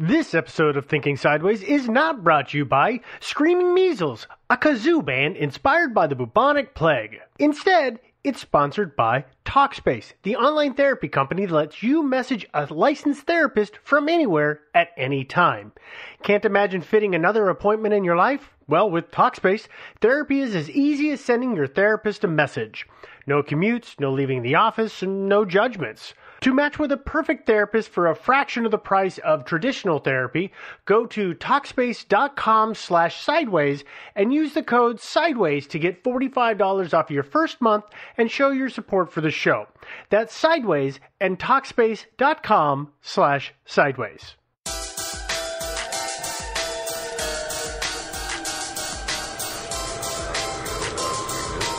This episode of Thinking Sideways is not brought to you by Screaming Measles, a kazoo band inspired by the bubonic plague. Instead, it's sponsored by Talkspace, the online therapy company that lets you message a licensed therapist from anywhere at any time. Can't imagine fitting another appointment in your life? Well, with Talkspace, therapy is as easy as sending your therapist a message. No commutes, no leaving the office, and no judgments. To match with a perfect therapist for a fraction of the price of traditional therapy, go to Talkspace.com slash sideways and use the code sideways to get $45 off your first month and show your support for the show. That's sideways and Talkspace.com slash sideways.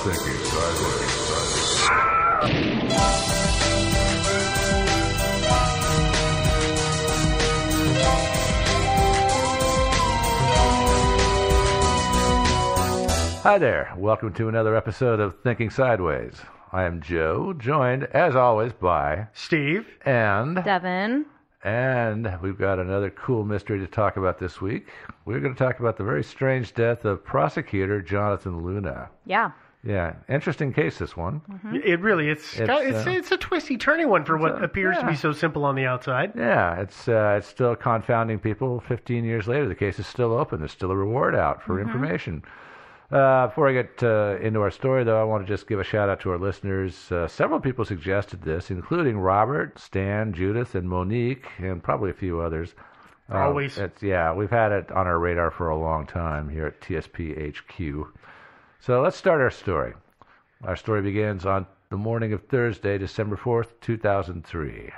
Thinking sideways. Hi there. Welcome to another episode of Thinking Sideways. I am Joe, joined as always by Steve and Devin. and we've got another cool mystery to talk about this week. We're going to talk about the very strange death of prosecutor Jonathan Luna. Yeah. Yeah, interesting case this one. It really it's It's, got- it's, uh, it's a twisty turny one for what a- appears to be so simple on the outside. Yeah, it's uh, it's still confounding people. Fifteen years later, the case is still open. There's still a reward out for information. Uh, before I get uh, into our story, though, I want to just give a shout out to our listeners. Uh, several people suggested this, including Robert, Stan, Judith, and Monique, and probably a few others. Uh, Always. It's, yeah, we've had it on our radar for a long time here at TSP HQ. So let's start our story. Our story begins on the morning of Thursday, December 4th, 2003,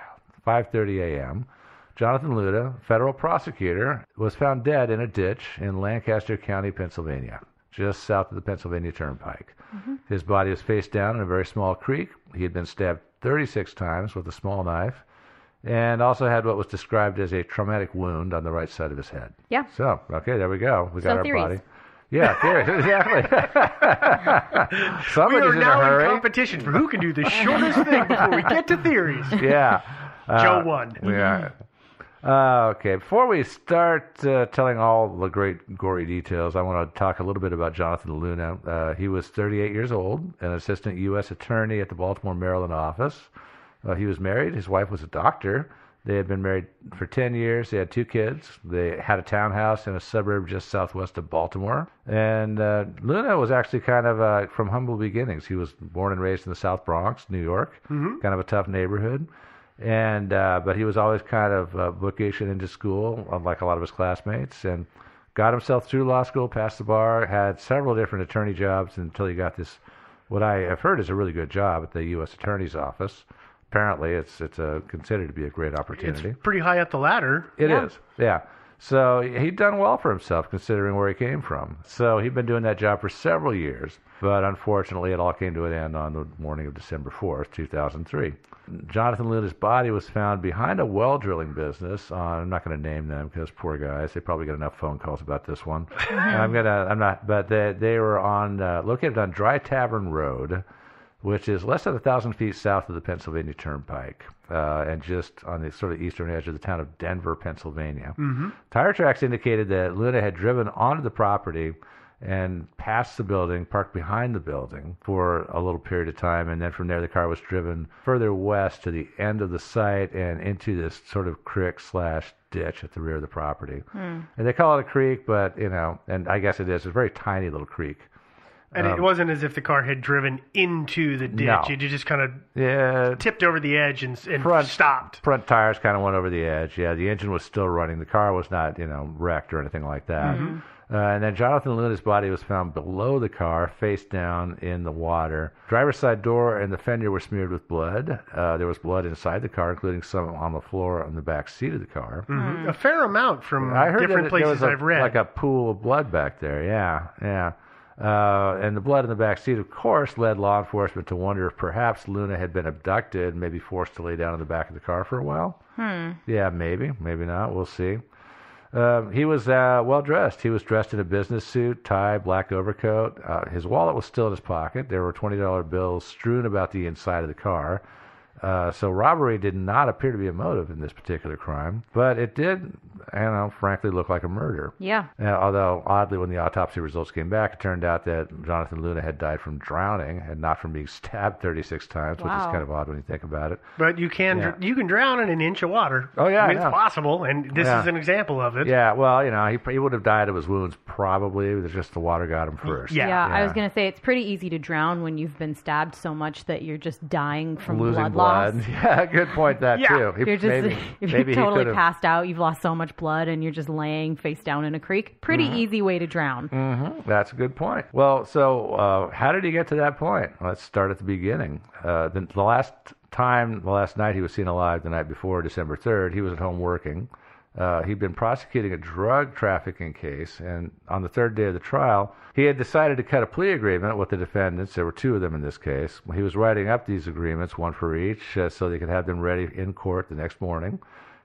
5:30 a.m. Jonathan Luna, federal prosecutor, was found dead in a ditch in Lancaster County, Pennsylvania, just south of the Pennsylvania Turnpike. His body was face down in a very small creek. He had been stabbed 36 times with a small knife and also had what was described as a traumatic wound on the right side of his head. Yeah. So, okay, there we go. We So got our theories. body. Yeah, theories, exactly. We Somebody's are in now a hurry. in competition for who can do the shortest thing before we get to theories. yeah. Joe Uh, won. Yeah. Uh, okay, before we start uh, telling all the great gory details, I want to talk a little bit about Jonathan Luna. Uh, he was 38 years old, an assistant U.S. attorney at the Baltimore, Maryland office. Uh, he was married. His wife was a doctor, They had been married for 10 years. They had two kids. They had a townhouse in a suburb just southwest of Baltimore. And uh, Luna was actually kind of uh, from humble beginnings. He was born and raised in the South Bronx, New York, Mhm. kind of a tough neighborhood. And uh, but he was always kind of uh, bookish and into school, unlike a lot of his classmates, and got himself through law school, passed the bar, had several different attorney jobs until he got this, what I have heard is a really good job at the U.S. Attorney's Office. Apparently, it's it's a, considered to be a great opportunity. It's pretty high up the ladder. It is, yeah. So he'd done well for himself considering where he came from. So he'd been doing that job for several years, but unfortunately, it all came to an end on the morning of December 4th, 2003. Jonathan Luna's body was found behind a well drilling business. On, I'm not going to name them because poor guys, they probably get enough phone calls about this one. I'm gonna, I'm not, but they they were on uh, located on Dry Tavern Road which is less than a thousand feet south of the Pennsylvania Turnpike, uh, and just on the sort of eastern edge of the town of Denver, Pennsylvania. Mhm. Tire tracks indicated that Luna had driven onto the property and past the building, parked behind the building for a little period of time, and then from there the car was driven further west to the end of the site and into this sort of creek slash ditch at the rear of the property. Hmm. And they call it a creek, but you know, and I guess it is. It's a very tiny little creek. And it Um, wasn't as if the car had driven into the ditch. No. It just kind of Yeah, tipped over the edge and, and front stopped. Front tires kind of went over the edge. Yeah, the engine was still running. The car was not, you know, wrecked or anything like that. Mhm. Uh, and then Jonathan Luna's body was found below the car, face down in the water. Driver's side door and the fender were smeared with blood. Uh, there was blood inside the car, including some on the floor on the back seat of the car. Mhm. A fair amount from I heard different that places there was a, I've read. like a pool of blood back there. Yeah, yeah. Uh, and the blood in the back seat, of course, led law enforcement to wonder if perhaps Luna had been abducted, maybe forced to lay down in the back of the car for a while. Hmm. Yeah, maybe, maybe not. We'll see. Um, he was uh, well dressed. He was dressed in a business suit, tie, black overcoat. Uh, his wallet was still in his pocket. There were twenty dollar bills strewn about the inside of the car. Uh, so robbery did not appear to be a motive in this particular crime, but it did, you know, frankly, look like a murder. Yeah. Uh, although oddly, when the autopsy results came back, it turned out that Jonathan Luna had died from drowning and not from being stabbed 36 times, which is kind of odd when you think about it. but you can Yeah. you can drown in an inch of water. Oh, yeah, I mean, I know. it's possible, and this Yeah. is an example of it. Yeah, well, you know, he, he would have died of his wounds probably. It's just the water got him first. Yeah, yeah I was going to say it's pretty easy to drown when you've been stabbed so much that you're just dying from losing blood, blood. Loss. Yeah, good point. That too. He- you're just maybe, if maybe you're totally passed out. You've lost so much blood, and you're just laying face down in a creek. Pretty Mhm. easy way to drown. hmm That's a good point. Well, so uh, how did he get to that point? Let's start at the beginning. Uh, the, the last time, the last night he was seen alive, the night before, December 3rd, he was at home working. Uh, he'd been prosecuting a drug trafficking case, and on the third day of the trial, he had decided to cut a plea agreement with the defendants. There were two of them in this case. He was writing up these agreements, one for each, uh, so they could have them ready in court the next morning.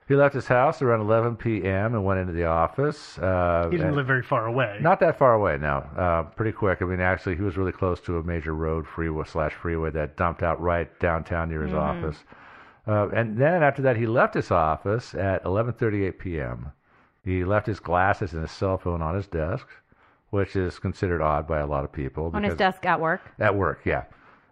He left his house around 11 p.m. and went into the office. Uh, He didn't live very far away. not that far away, no. Uh, pretty quick. I mean, actually, he was really close to a major road freeway slash freeway that dumped out right downtown near his Mhm. office. Uh, and then after that, he left his office at 11:38 p.m. He left his glasses and his cell phone on his desk, which is considered odd by a lot of people. On his desk at work. At work, yeah.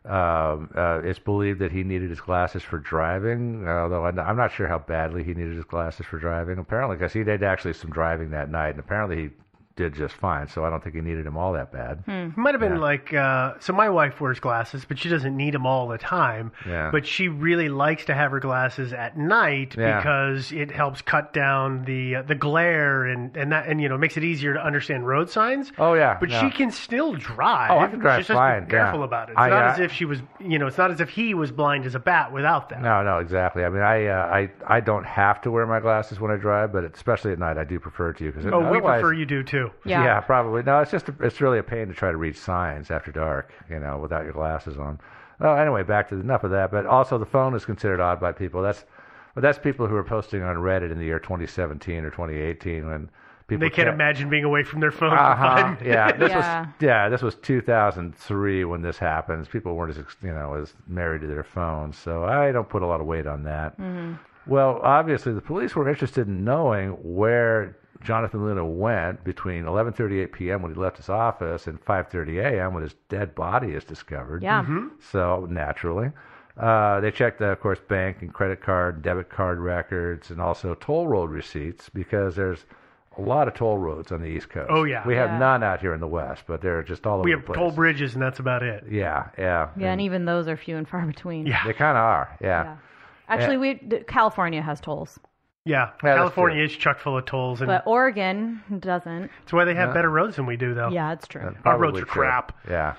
Um, uh, it's believed that he needed his glasses for driving, although I'm I'm not sure how badly he needed his glasses for driving. Apparently, because he did actually some driving that night, and apparently he did just fine. So I don't think he needed them all that bad. It might have been like uh, so. My wife wears glasses, but she doesn't need them all the time. Yeah. But she really likes to have her glasses at night Yeah. because it helps cut down the uh, the glare and and that and you know makes it easier to understand road signs. Oh yeah, But yeah. she can still drive. Oh, I can drive She's just fine, Be careful yeah. about it. It's I, not uh, as if she was, you know, it's not as if he was blind as a bat without that. No, no, exactly. I mean, I, uh, I, I don't have to wear my glasses when I drive, but especially at night, I do prefer to because Oh, we prefer you do too. Yeah. probably. No, it's just a, it's really a pain to try to read signs after dark, you know, without your glasses on. Well, anyway, back to enough of that. But also, the phone is considered odd by people. That's, but that's people who are posting on Reddit in the year 2017 or 2018 when people They can't kept- imagine being away from their phone uh-huh. five minutes. Yeah, this was yeah, this was 2003 when this happens. People weren't as you know as married to their phones, so I don't put a lot of weight on that. Mhm. Well, obviously, the police were interested in knowing where Jonathan Luna went between 11:38 p.m. when he left his office and 5:30 a.m. when his dead body is discovered. Yeah. Mhm. So naturally, Uh, they checked, uh, of course, bank and credit card, debit card records, and also toll road receipts because there's a lot of toll roads on the East Coast. Oh, yeah. we have Yeah. none out here in the West, but they're just all over We the have place. toll bridges, and that's about it. Yeah, yeah, Yeah, and even those are few and far between. Yeah. they kind of are. Yeah. Yeah. Actually, we California has tolls, Yeah, that's California is chock full of tolls, and but Oregon doesn't. that's why they have Yeah. better roads than we do, though. Yeah, it's true. That Our roads probably are true. crap. Yeah.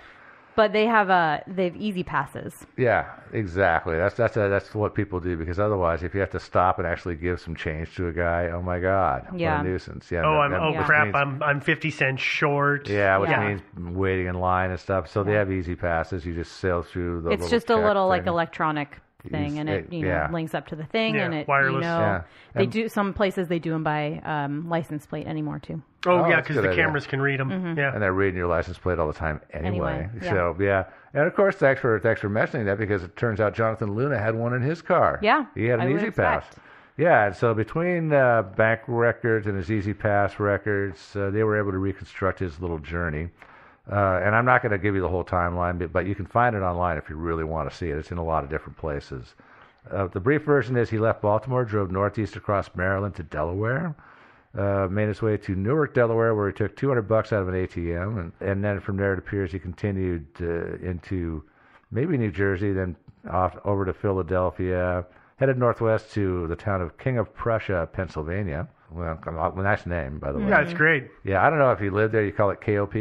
But they have uh they've easy passes. Yeah, exactly. That's that's a, that's what people do because otherwise, if you have to stop and actually give some change to a guy, oh my God, Yeah. what a nuisance. Yeah. Oh, that- I'm that- oh which crap! means- I'm I'm fifty cents short. yeah, which Yeah. means waiting in line and stuff. So they have easy passes. You just sail through the. it's little just a check little like thing. electronic thing, Use and it it- you know yeah. links up to the thing, Yeah, and it wireless. you know Yeah. they And- do some places they do them by um, license plate anymore too. Oh, Oh, yeah, because the idea. cameras can read them. Mm-hmm. Yeah. and they're reading your license plate all the time anyway. Anyway, yeah. So yeah, and of course, thanks for thanks for mentioning that because it turns out Jonathan Luna had one in his car. Yeah, he had an would E-ZPass. expect. Yeah, and so between uh, bank records and his E-ZPass records, uh, they were able to reconstruct his little journey. Uh, and I'm not going to give you the whole timeline, but, but you can find it online if you really want to see it. It's in a lot of different places. Uh, the brief version is he left Baltimore, drove northeast across Maryland to Delaware, uh, made his way to Newark, Delaware, where he took 200 bucks out of an ATM, and, and then from there it appears he continued uh, into maybe New Jersey, then off over to Philadelphia, headed northwest to the town of King of Prussia, Pennsylvania. Well, nice name, by the way. Yeah, it's great. Yeah, I don't know if you live there, you call it KOP.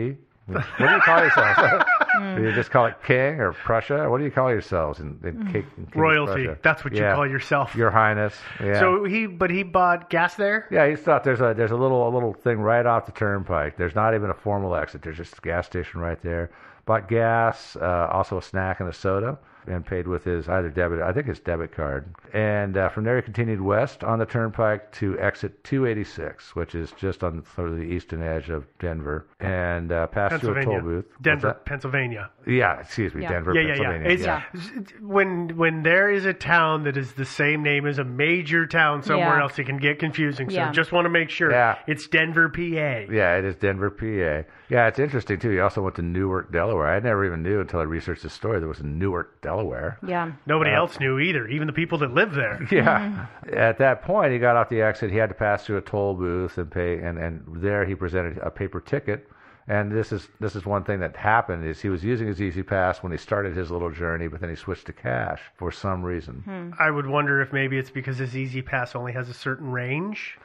What do you call yourselves? do you just call it King or Prussia? What do you call yourselves in, in, King, in King Royalty. Prussia? That's what you Yeah. call yourself. Your Highness. Yeah. So he, but he bought gas there. yeah, he thought there's a there's a little a little thing right off the turnpike. There's not even a formal exit. There's just a gas station right there. Bought gas, uh, also a snack and a soda, and paid with his either debit, I think it's debit card. And uh, from there he continued west on the turnpike to exit 286, which is just on sort of the eastern edge of Denver, and uh, passed through a toll booth. Denver. Pennsylvania. Yeah, excuse me, Yeah. Denver, Yeah, yeah, yeah. Pennsylvania. It's, When when there is a town that is the same name as a major town somewhere Yeah. else, it can get confusing. So Yeah. just want to make sure Yeah. it's Denver, PA. Yeah, it is Denver, PA. Yeah, it's interesting too. He also went to Newark, Delaware. I never even knew until I researched the story there was a Newark, Delaware. Yeah, Nobody Uh, else knew either, even the people that live there. Yeah. At that point, he got off the exit. He had to pass through a toll booth and pay, and, and there he presented a paper ticket. And this is this is one thing that happened is he was using his E-ZPass when he started his little journey, but then he switched to cash for some reason. I would wonder if maybe it's because his E-ZPass only has a certain range.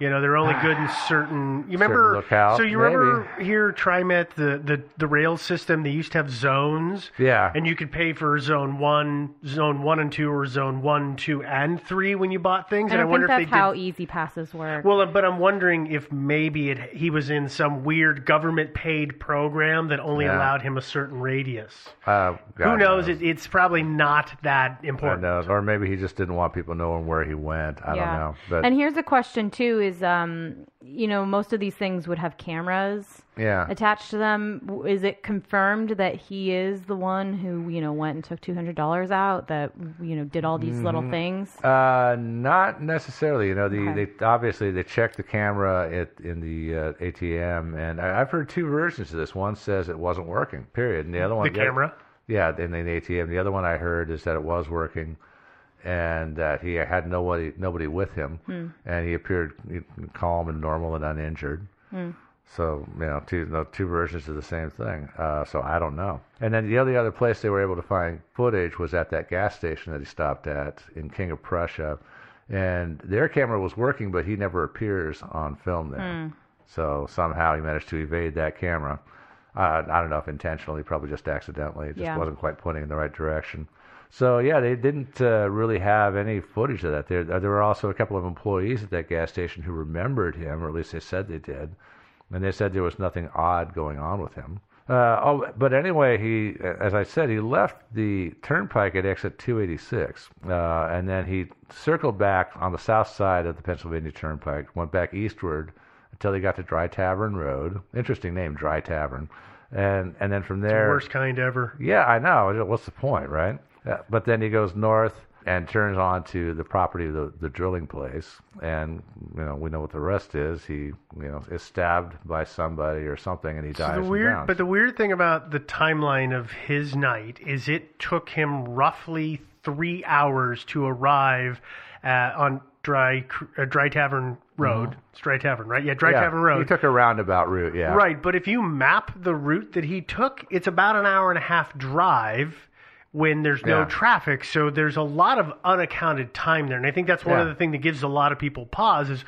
You know, they're only good in certain. You remember? locale, so you remember here TriMet the the the rail system? They used to have zones. Yeah. And you could pay for zone one, zone one and two, or zone one, two, and three when you bought things. I and I don't wonder think if that's they how did. easy passes work. Well, but I'm wondering if maybe it, he was in some weird government paid program that only Yeah. allowed him a certain radius. Uh, Who God knows? It, it's probably not that God important. knows. Or maybe he just didn't want people knowing where he went. I yeah. don't know. But and here's a question too: is um, you know, most of these things would have cameras yeah. attached to them. Is it confirmed that he is the one who you know went and took two hundred dollars out? That you know did all these little Mhm. things. Uh, not necessarily. You know, the Okay. they obviously they check the camera at in the uh, ATM, and I, I've heard two versions of this. One says it wasn't working, period, and the other one The camera? Yeah, in the ATM. The other one I heard is that it was working, and that he had nobody nobody with him, Hmm. and he appeared calm and normal and uninjured. Hmm. So you know, two no, two versions of the same thing. Uh, so I don't know. And then the only other place they were able to find footage was at that gas station that he stopped at in King of Prussia, and their camera was working, but he never appears on film there. Hmm. So somehow he managed to evade that camera. Uh, I don't know if intentionally, probably just accidentally. It just Yeah. wasn't quite pointing in the right direction. So yeah, they didn't uh, really have any footage of that. There, there were also a couple of employees at that gas station who remembered him, or at least they said they did, and they said there was nothing odd going on with him. Uh, oh, but anyway, he, as I said, he left the turnpike at exit 286, uh, and then he circled back on the south side of the Pennsylvania Turnpike, went back eastward until he got to Dry Tavern Road. Interesting name, Dry Tavern, and and then from It's the there, worst kind ever. yeah, I know. What's the point, right? Uh, but then he goes north and turns onto the property of the, the drilling place. And you know, we know what the rest is. He you know is stabbed by somebody or something, and he So dies. the weird, but the weird thing about the timeline of his night is it took him roughly three hours to arrive at, on Dry uh, Dry Tavern Road. It's Dry Tavern, right? Yeah, Dry Mm-hmm. Yeah, Tavern Road. He took a roundabout route. Yeah. Right, but if you map the route that he took, it's about an hour and a half drive when there's no Yeah. traffic. So there's a lot of unaccounted time there. And I think that's one of the things that gives a lot of people pause is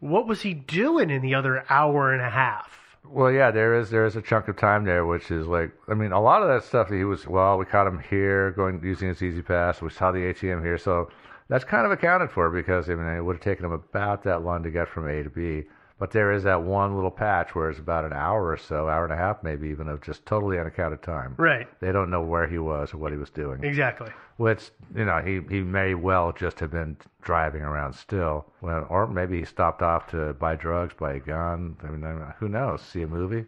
what was he doing in the other hour and a half? Well, yeah, there is there is a chunk of time there, which is like, I mean, a lot of that stuff that he was. Well, we caught him here going using his E-ZPass. We saw the ATM here, so that's kind of accounted for because I mean, it would have taken him about that long to get from A to B. But there is that one little patch where it's about an hour or so, hour and a half, maybe even of just totally unaccounted time. Right. They don't know where he was or what he was doing. Exactly. Which you know he he may well just have been driving around still, well, or maybe he stopped off to buy drugs, buy a gun. I mean, I mean, who knows? See a movie.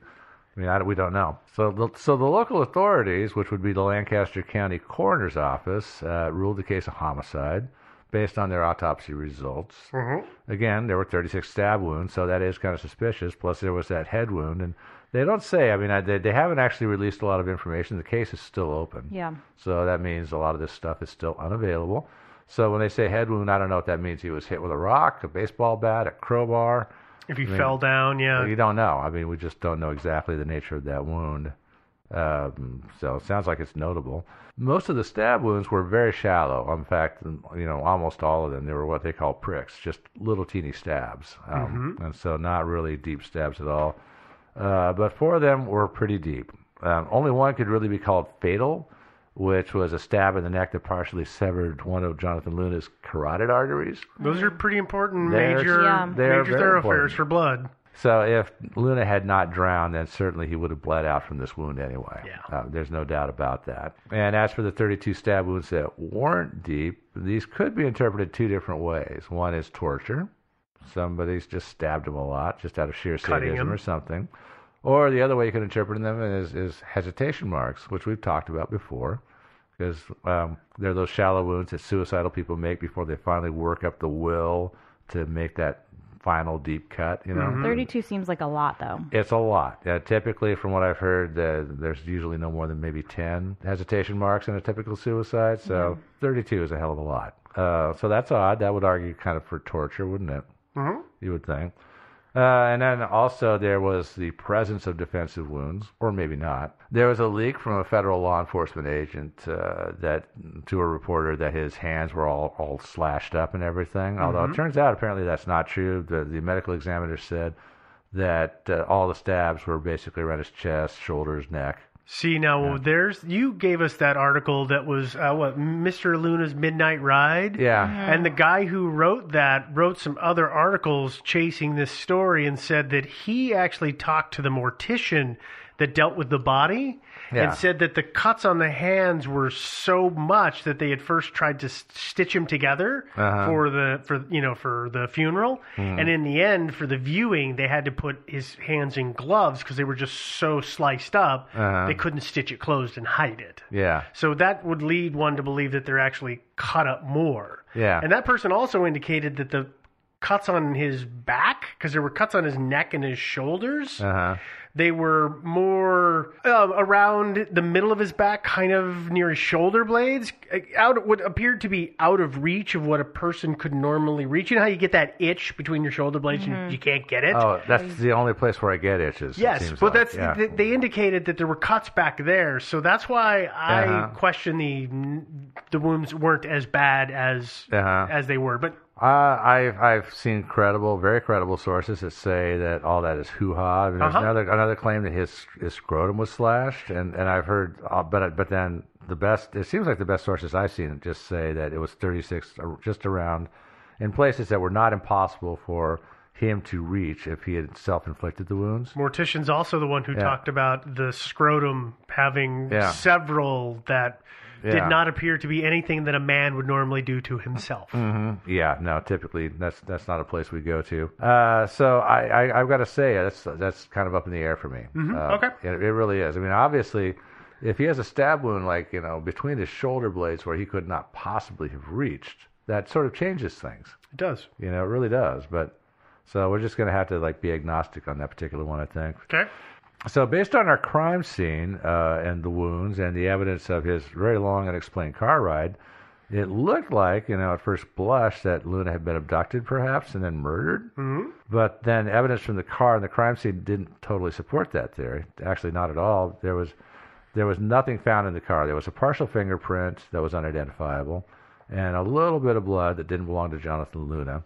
I mean, I, we don't know. So, the, so the local authorities, which would be the Lancaster County Coroner's Office, uh, ruled the case a homicide based on their autopsy results. Mm-hmm. Again, there were 36 stab wounds, so that is kind of suspicious. Plus, there was that head wound, and they don't say. I mean, I, they, they haven't actually released a lot of information. The case is still open. Yeah. So that means a lot of this stuff is still unavailable. So when they say head wound, I don't know what that means he was hit with a rock, a baseball bat, a crowbar. If he I mean, fell down, yeah. You don't know. I mean, we just don't know exactly the nature of that wound. Um, so it sounds like it's notable. Most of the stab wounds were very shallow. In fact, you know, almost all of them, they were what they call pricks, just little teeny stabs. Um, And so not really deep stabs at all. Uh, but four of them were pretty deep. Um, only one could really be called fatal, which was a stab in the neck that partially severed one of Jonathan Luna's carotid arteries. Those are pretty important They're- major Yeah. they're major thoroughfares important. for blood. So if Luna had not drowned, then certainly he would have bled out from this wound anyway. Yeah. Uh, there's no doubt about that. And as for the 32 stab wounds that weren't deep, these could be interpreted two different ways. One is torture. Somebody's just stabbed him a lot, just out of sheer Cutting sadism him. or something. Or the other way you could interpret them is, is hesitation marks, which we've talked about before. Because um, they're those shallow wounds that suicidal people make before they finally work up the will to make that final deep cut, you know? Mm-hmm. 32 seems like a lot, though. It's a lot. Yeah, typically, from what I've heard, uh, there's usually no more than maybe 10 hesitation marks in a typical suicide. So 32 is a hell of a lot. Uh, so that's odd. That would argue kind of for torture, wouldn't it? Mhm. You would think. Uh, and then also there was the presence of defensive wounds, or maybe not. There was a leak from a federal law enforcement agent uh, that to a reporter that his hands were all, all slashed up and everything. Although it turns out apparently that's not true. The, the medical examiner said that uh, all the stabs were basically around his chest, shoulders, neck. See now, there's you gave us that article that was uh, what Mr. Luna's Midnight Ride. Yeah. And the guy who wrote that wrote some other articles chasing this story and said that he actually talked to the mortician that dealt with the body Yeah. and said that the cuts on the hands were so much that they had first tried to stitch them together Uh-huh. for the for you know for the funeral Hmm. and in the end for the viewing they had to put his hands in gloves because they were just so sliced up Uh-huh. they couldn't stitch it closed and hide it Yeah. so that would lead one to believe that they're actually cut up more. Yeah. And that person also indicated that the cuts on his back, because there were cuts on his neck and his shoulders, Uh huh. They were more uh, around the middle of his back, kind of near his shoulder blades, out what appeared to be out of reach of what a person could normally reach. You know how you get that itch between your shoulder blades and you can't get it? Oh, that's the only place where I get itches. it Yes, seems but like. that's Yeah. they, they indicated that there were cuts back there, so that's why I Uh-huh. question the the wounds weren't as bad as Uh-huh. as they were. But Uh, I've I've seen credible, very credible sources that say that all that is hoo ha. I mean, there's Uh-huh. another another claim that his his scrotum was slashed, and and I've heard, uh, but but then the best it seems like the best sources I've seen just say that it was 36, uh, just around, in places that were not impossible for him to reach if he had self inflicted the wounds. Mortician's also the one who Yeah. talked about the scrotum having Yeah. several that Yeah. did not appear to be anything that a man would normally do to himself. hmm Yeah, no, typically that's that's not a place we go to. Uh, so I, I I've got to say that's that's kind of up in the air for me. Mhm, Uh, okay. it, it really is. I mean, obviously, if he has a stab wound like you know between his shoulder blades where he could not possibly have reached, that sort of changes things. It does. You know, it really does. But so we're just going to have to like be agnostic on that particular one, I think. Okay. So, based on our crime scene uh, and the wounds and the evidence of his very long unexplained car ride, it looked like, you know, at first blush, that Luna had been abducted, perhaps, and then murdered. Mm-hmm. But then evidence from the car and the crime scene didn't totally support that theory. Actually, not at all. There was there was nothing found in the car. There was a partial fingerprint that was unidentifiable, and a little bit of blood that didn't belong to Jonathan Luna.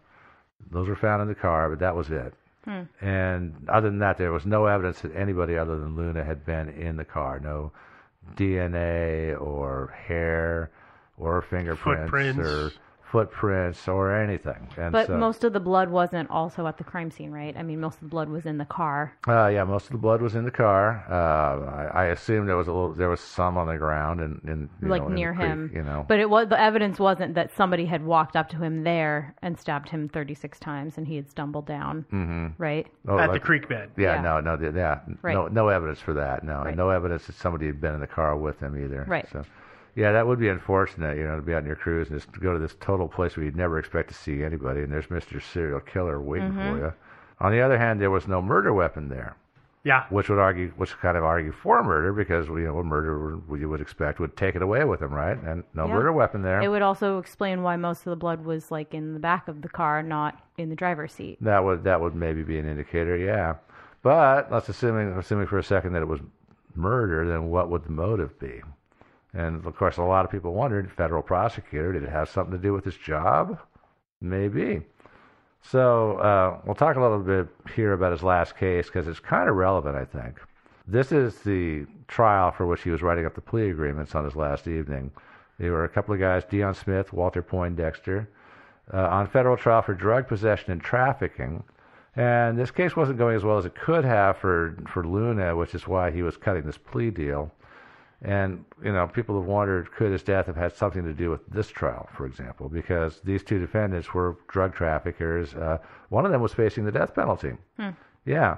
Those were found in the car, but that was it. Hmm. And other than that, there was no evidence that anybody other than Luna had been in the car. No DNA or hair or fingerprints Footprints. or footprints or anything. And But so, most of the blood wasn't also at the crime scene, right? I mean, most of the blood was in the car. Uh, yeah, most of the blood was in the car. Uh, I, I assume there was a little, there was some on the ground and, and you like know, in the near creek, him. You know, But it was the evidence wasn't that somebody had walked up to him there and stabbed him 36 times and he had stumbled down. Mhm. Right? Oh, At the creek bed. Yeah, Yeah. no, no, th- yeah, Right. no, no evidence for that. No, Right. and no evidence that somebody had been in the car with him either. Right. So, yeah, that would be unfortunate, you know, to be out on your cruise and just go to this total place where you'd never expect to see anybody, and there's Mister Serial Killer waiting Mhm. for you. On the other hand, there was no murder weapon there. Yeah. Which would argue, which kind of argue for murder because you know, a murder you would expect would take it away with him, right? And no Yeah. murder weapon there. It would also explain why most of the blood was like in the back of the car, not in the driver's seat. That would that would maybe be an indicator, yeah. But let's assuming assuming for a second that it was murder, then what would the motive be? And of course, a lot of people wondered, federal prosecutor, did it have something to do with his job? Maybe. So uh, we'll talk a little bit here about his last case because it's kind of relevant, I think. This is the trial for which he was writing up the plea agreements on his last evening. There were a couple of guys, Dion Smith, Walter Poindexter, uh, on federal trial for drug possession and trafficking. And this case wasn't going as well as it could have for, for Luna, which is why he was cutting this plea deal. And, you know, people have wondered could his death have had something to do with this trial, for example, because these two defendants were drug traffickers. Uh, one of them was facing the death penalty. Hmm. Yeah.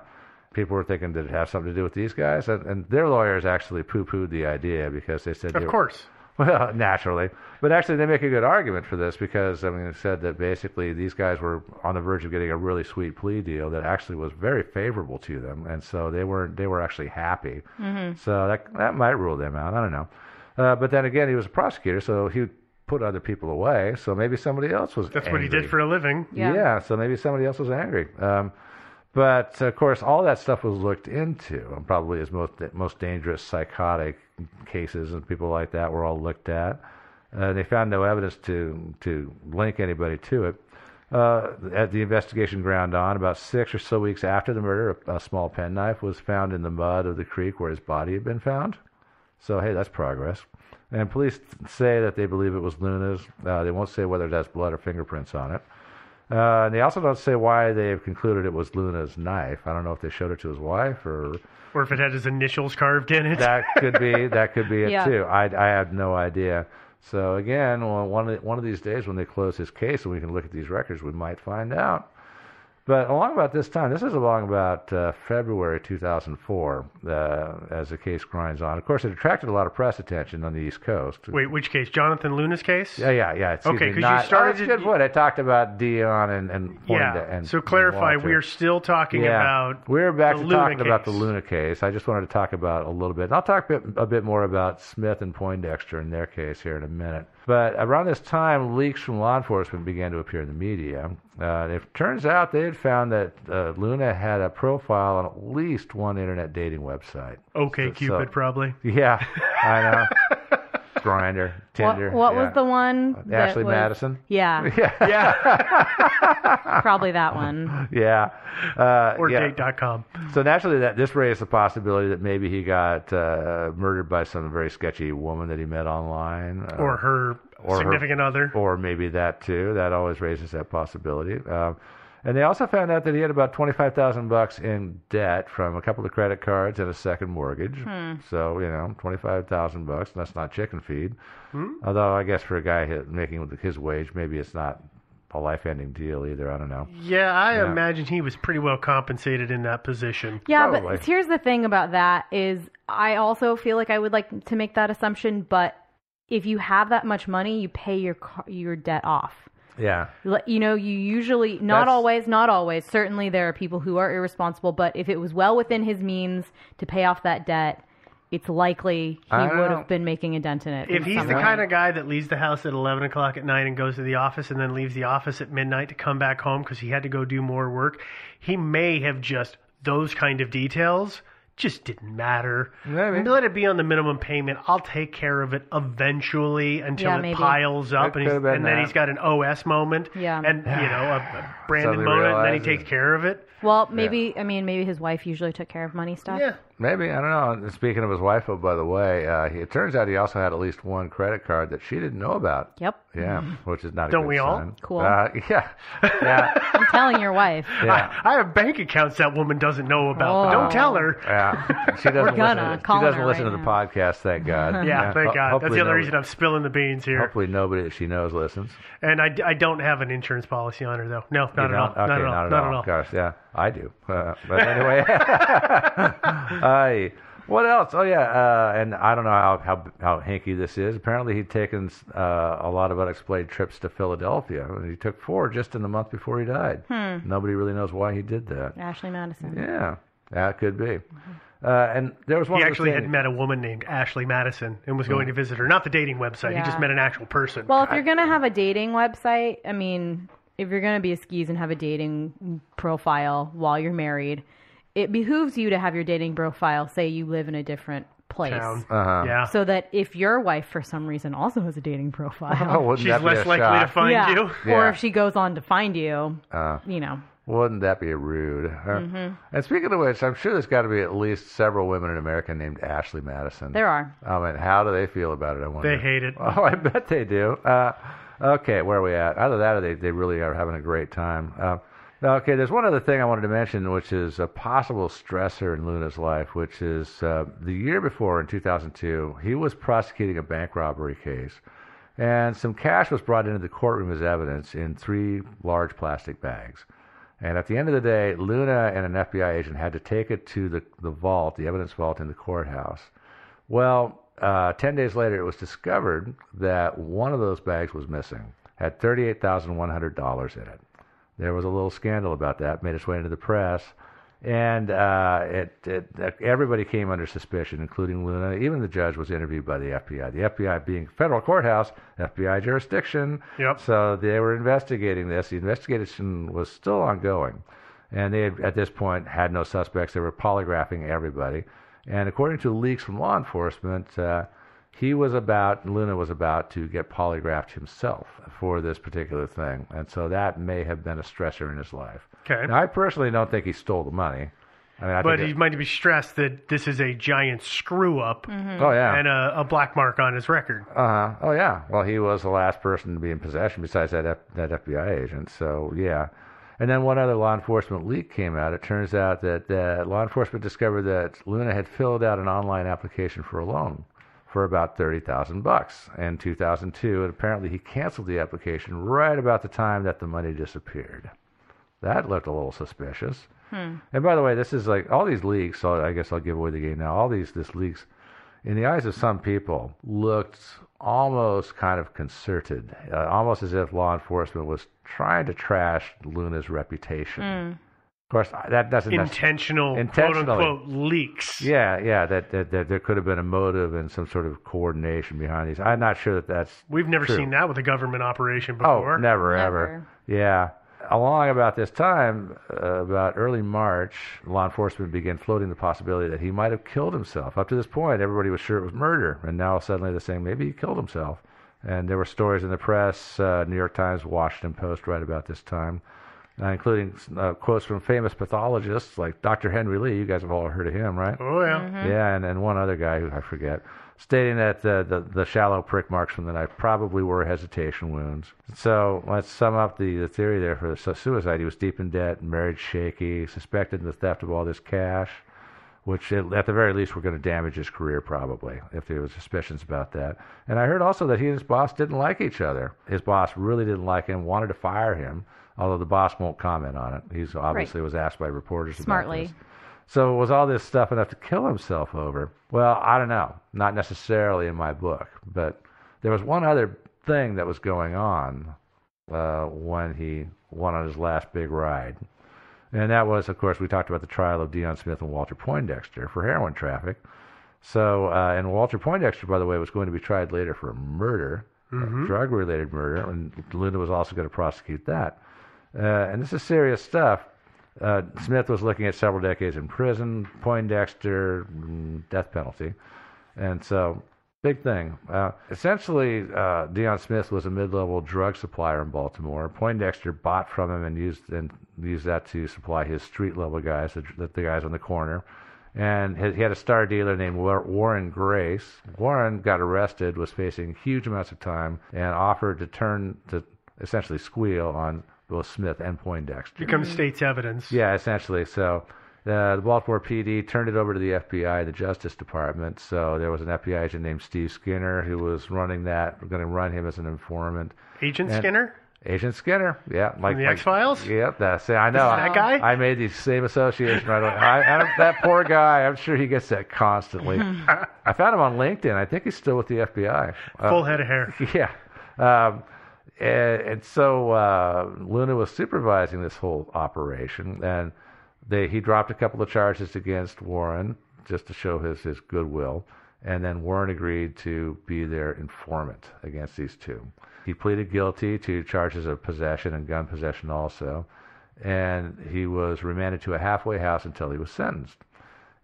People were thinking, did it have something to do with these guys? And, and their lawyers actually poo pooed the idea because they said, Of they were- course. Well, naturally. But actually, they make a good argument for this because, I mean, it said that basically these guys were on the verge of getting a really sweet plea deal that actually was very favorable to them, and so they were they were actually happy. Mhm. So that that might rule them out. I don't know. Uh, but then again, he was a prosecutor, so he put other people away. So maybe somebody else was. That's what he did for a living. Yeah. so maybe somebody else was angry. Um, but of course, all that stuff was looked into, and probably his most most dangerous psychotic cases and people like that were all looked at. Uh, they found no evidence to to link anybody to it. Uh, at the investigation ground on, about six or so weeks after the murder, a, a small penknife was found in the mud of the creek where his body had been found. So hey, that's progress. And police say that they believe it was Luna's. Uh, they won't say whether it has blood or fingerprints on it. Uh, and they also don't say why they have concluded it was Luna's knife. I don't know if they showed it to his wife or Or if it had his initials carved in it. that could be that could be it Yeah. too. I I have no idea. So again, well, one of the, one of these days when they close his case and we can look at these records, we might find out. But along about this time, this is along about uh, February 2004, uh, as the case grinds on. Of course, it attracted a lot of press attention on the East Coast. Wait, which case? Jonathan Luna's case? Yeah, yeah, yeah. Okay, because you started Oh, that's a good point. I talked about Dion and and Yeah. And so clarify, Walter. we are still talking Yeah. about We're back the to Luna talking about the. Luna case. I just wanted to talk about a little bit. And I'll talk a bit, a bit more about Smith and Poindexter in their case here in a minute. But around this time, leaks from law enforcement began to appear in the media. Uh, it turns out they had found that uh, Luna had a profile on at least one internet dating website. OK So- Cupid, so- probably. Yeah, I know. Grindr, Tinder. What, what yeah. was the one? that Ashley was- Madison? Yeah. Yeah. Probably that one. yeah. Uh, Or yeah. date.com. So naturally, that this raised the possibility that maybe he got uh, murdered by some very sketchy woman that he met online, uh, Or her or significant other. or maybe that too. That always raises that possibility. Um, and they also found out that he had about twenty-five thousand bucks in debt from a couple of credit cards and a second mortgage. Hmm. So you know, twenty-five thousand bucks. That's not chicken feed. Hmm? Although I guess for a guy making his wage, maybe it's not a life-ending deal either. I don't know. Yeah, I Yeah. imagine he was pretty well compensated in that position. Yeah, Probably. but here's the thing about that is I also feel like I would like to make that assumption, but if you have that much money, you pay your car, your debt off. Yeah. You know, you usually not That's- always, not always. Certainly, there are people who are irresponsible, but if it was well within his means to pay off that debt, it's likely he I would don't- have been making a dent in it. If in he's some the way. kind of guy that leaves the house at 11 o'clock at night and goes to the office and then leaves the office at midnight to come back home because he had to go do more work, he may have just those kind of details just didn't matter. Maybe. Let it be on the minimum payment. I'll take care of it eventually until Yeah, it maybe. piles up, It and, he's, could've been and then that. he's got an OS moment, Yeah. and you know a, a Brandon Suddenly moment, and then he realizes- takes care of it. Well, maybe I mean maybe his wife usually took care of money stuff. Yeah. Maybe I don't know. And Speaking of his wife, oh, by the way, uh, he, it turns out he also had at least one credit card that she didn't know about. Yep. Yeah, which is not. A Don't good we all? sign. Cool. Uh, yeah, yeah, I'm telling your wife. yeah. I, I have bank accounts that woman doesn't know about, but Oh. don't tell her. Yeah, she doesn't We're gonna listen. To, call she doesn't her listen right to the now. podcast. Thank God. Yeah, thank Ho- God. That's hopefully the other nobody- reason I'm spilling the beans here. Hopefully nobody that she knows listens. And I, I don't have an insurance policy on her though. No, not You at all. don't? Okay, not at all. not at all. Gosh, yeah, I do. Uh, but anyway, I. What else? Oh yeah, uh, and I don't know how how how hinky this is. Apparently, he'd taken uh, a lot of unexplained trips to Philadelphia. and He took four just in the month before he died. Hmm. Nobody really knows why he did that. Ashley Madison. Yeah, that could be. Uh, and there was one. He actually had met a woman named Ashley Madison and was going to visit her. Not the dating website. He just met an actual person. Well, if you're gonna have a dating website, I mean, if you're gonna be a skis and have a dating profile while you're married, it behooves you to have your dating profile say you live in a different place. Town. Uh-huh. Yeah. So that if your wife, for some reason, also has a dating profile, Oh, She's that less a likely to shock? find yeah. you. or if she goes on to find you, Uh, you know, Wouldn't that be rude? Uh, Mhm. And speaking of which, I'm sure there's got to be at least several women in America named Ashley Madison. there are. I mean, how do they feel about it? I wonder. They hate it. Oh, I bet they do. Uh, okay, where are we at? Either that or they, they really are having a great time. Uh, okay, there's one other thing I wanted to mention, which is a possible stressor in Luna's life, which is uh, the year before, in 2002, he was prosecuting a bank robbery case. And some cash was brought into the courtroom as evidence in three large plastic bags. And at the end of the day, Luna and an FBI agent had to take it to the, the vault, the evidence vault in the courthouse. Well, uh, 10 days later, it was discovered that one of those bags was missing, had $38,100 in it. There was a little scandal about that, made its way into the press, and uh, it, it, everybody came under suspicion, including Luna. Even the judge was interviewed by the FBI. The FBI being federal courthouse, FBI jurisdiction. Yep. So they were investigating this. The investigation was still ongoing, and they had, at this point had no suspects. They were polygraphing everybody, and according to leaks from law enforcement. Uh, he was about, Luna was about to get polygraphed himself for this particular thing. And so that may have been a stressor in his life. Okay. Now, I personally don't think he stole the money. I mean, I but he it- might be stressed that this is a giant screw up Oh, yeah. and a, a black mark on his record. Uh-huh. Oh, yeah. Well, he was the last person to be in possession besides that, F- that FBI agent. So, yeah. And then one other law enforcement leak came out. It turns out that uh, law enforcement discovered that Luna had filled out an online application for a loan for about 30,000 bucks in 2002 and apparently he canceled the application right about the time that the money disappeared. That looked a little suspicious. Hmm. And by the way, this is like all these leaks. So I guess I'll give away the game now. All these this leaks, in the eyes of some people, looked almost kind of concerted, uh, almost as if law enforcement was trying to trash Luna's reputation. Hmm. Of course, that doesn't necess- Intentional, quote unquote, leaks. Yeah, yeah, that, that that there could have been a motive and some sort of coordination behind these. I'm not sure that that's. We've never true. seen that with a government operation before. Oh, before. never, ever. Yeah. Along about this time, uh, about early March, law enforcement began floating the possibility that he might have killed himself. Up to this point, everybody was sure it was murder, and now suddenly they're saying maybe he killed himself. And there were stories in the press, uh, New York Times, Washington Post, right about this time, uh, including uh, quotes from famous pathologists like Dr. Henry Lee. You guys have all heard of him, right? Oh, yeah. Mm-hmm. Yeah, and, and one other guy who I forget, stating that uh, the the shallow prick marks from the knife probably were hesitation wounds. So let's sum up the, the theory there for the suicide. He was deep in debt, marriage shaky, suspected in the theft of all this cash. which at at the very least were going to damage his career probably if there was suspicions about that. And I heard also that he and his boss didn't like each other. His boss really didn't like him, wanted to fire him, although the boss won't comment on it. He's obviously was asked by reporters Smartly. about this. So was all this stuff enough to kill himself over? Well, I don't know. Not necessarily in my book, but there was one other thing that was going on uh, when he went on his last big ride. And that was, of course, we talked about the trial of Dion Smith and Walter Poindexter for heroin traffic. So, uh, and Walter Poindexter, by the way, was going to be tried later for murder, Mhm. drug related murder, and Luna was also going to prosecute that. Uh, and this is serious stuff. Uh, Smith was looking at several decades in prison, Poindexter, mm, death penalty. And so, big thing. Uh, essentially, uh, Dion Smith was a mid-level drug supplier in Baltimore. Poindexter bought from him and used and used that to supply his street-level guys, the, the guys on the corner. And he had a star dealer named Warren Grace. Warren got arrested, was facing huge amounts of time, and offered to turn to essentially squeal on both Smith and Poindexter. Becomes state's evidence. Yeah, essentially. So uh, the Baltimore PD turned it over to the FBI, the Justice Department. So there was an FBI agent named Steve Skinner who was running that, We're going to run him as an informant. Agent And- Skinner? Agent Skinner, yeah, like the like- X-Files? Yep, that's it. I know. Is that guy? I made the same association. Right away. I, I, that poor guy. I'm sure he gets that constantly. I found him on LinkedIn. I think he's still with the FBI. Uh, Full head of hair. yeah. Um, and, and so uh, Luna was supervising this whole operation, and they he dropped a couple of charges against Warren just to show his his goodwill, and then Warren agreed to be their informant against these two. He pleaded guilty to charges of possession and gun possession also, and he was remanded to a halfway house until he was sentenced.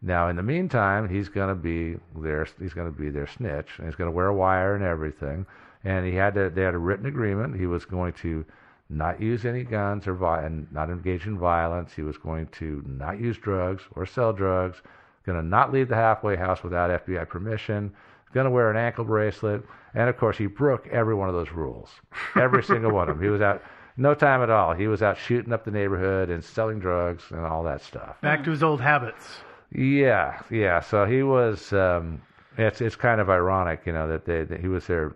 Now, in the meantime, he's going to be their he's going to be their snitch, and he's going to wear a wire and everything. And he had to, they had a written agreement. He was going to not use any guns or vi- and not engage in violence. He was going to not use drugs or sell drugs. Going to not leave the halfway house without FBI permission. Going to wear an ankle bracelet, and of course, he broke every one of those rules. Every single one of them. He was out no time at all. He was out shooting up the neighborhood and selling drugs and all that stuff. Back to his old habits. Yeah, yeah. So he was. Um, it's it's kind of ironic, you know, that they that he was their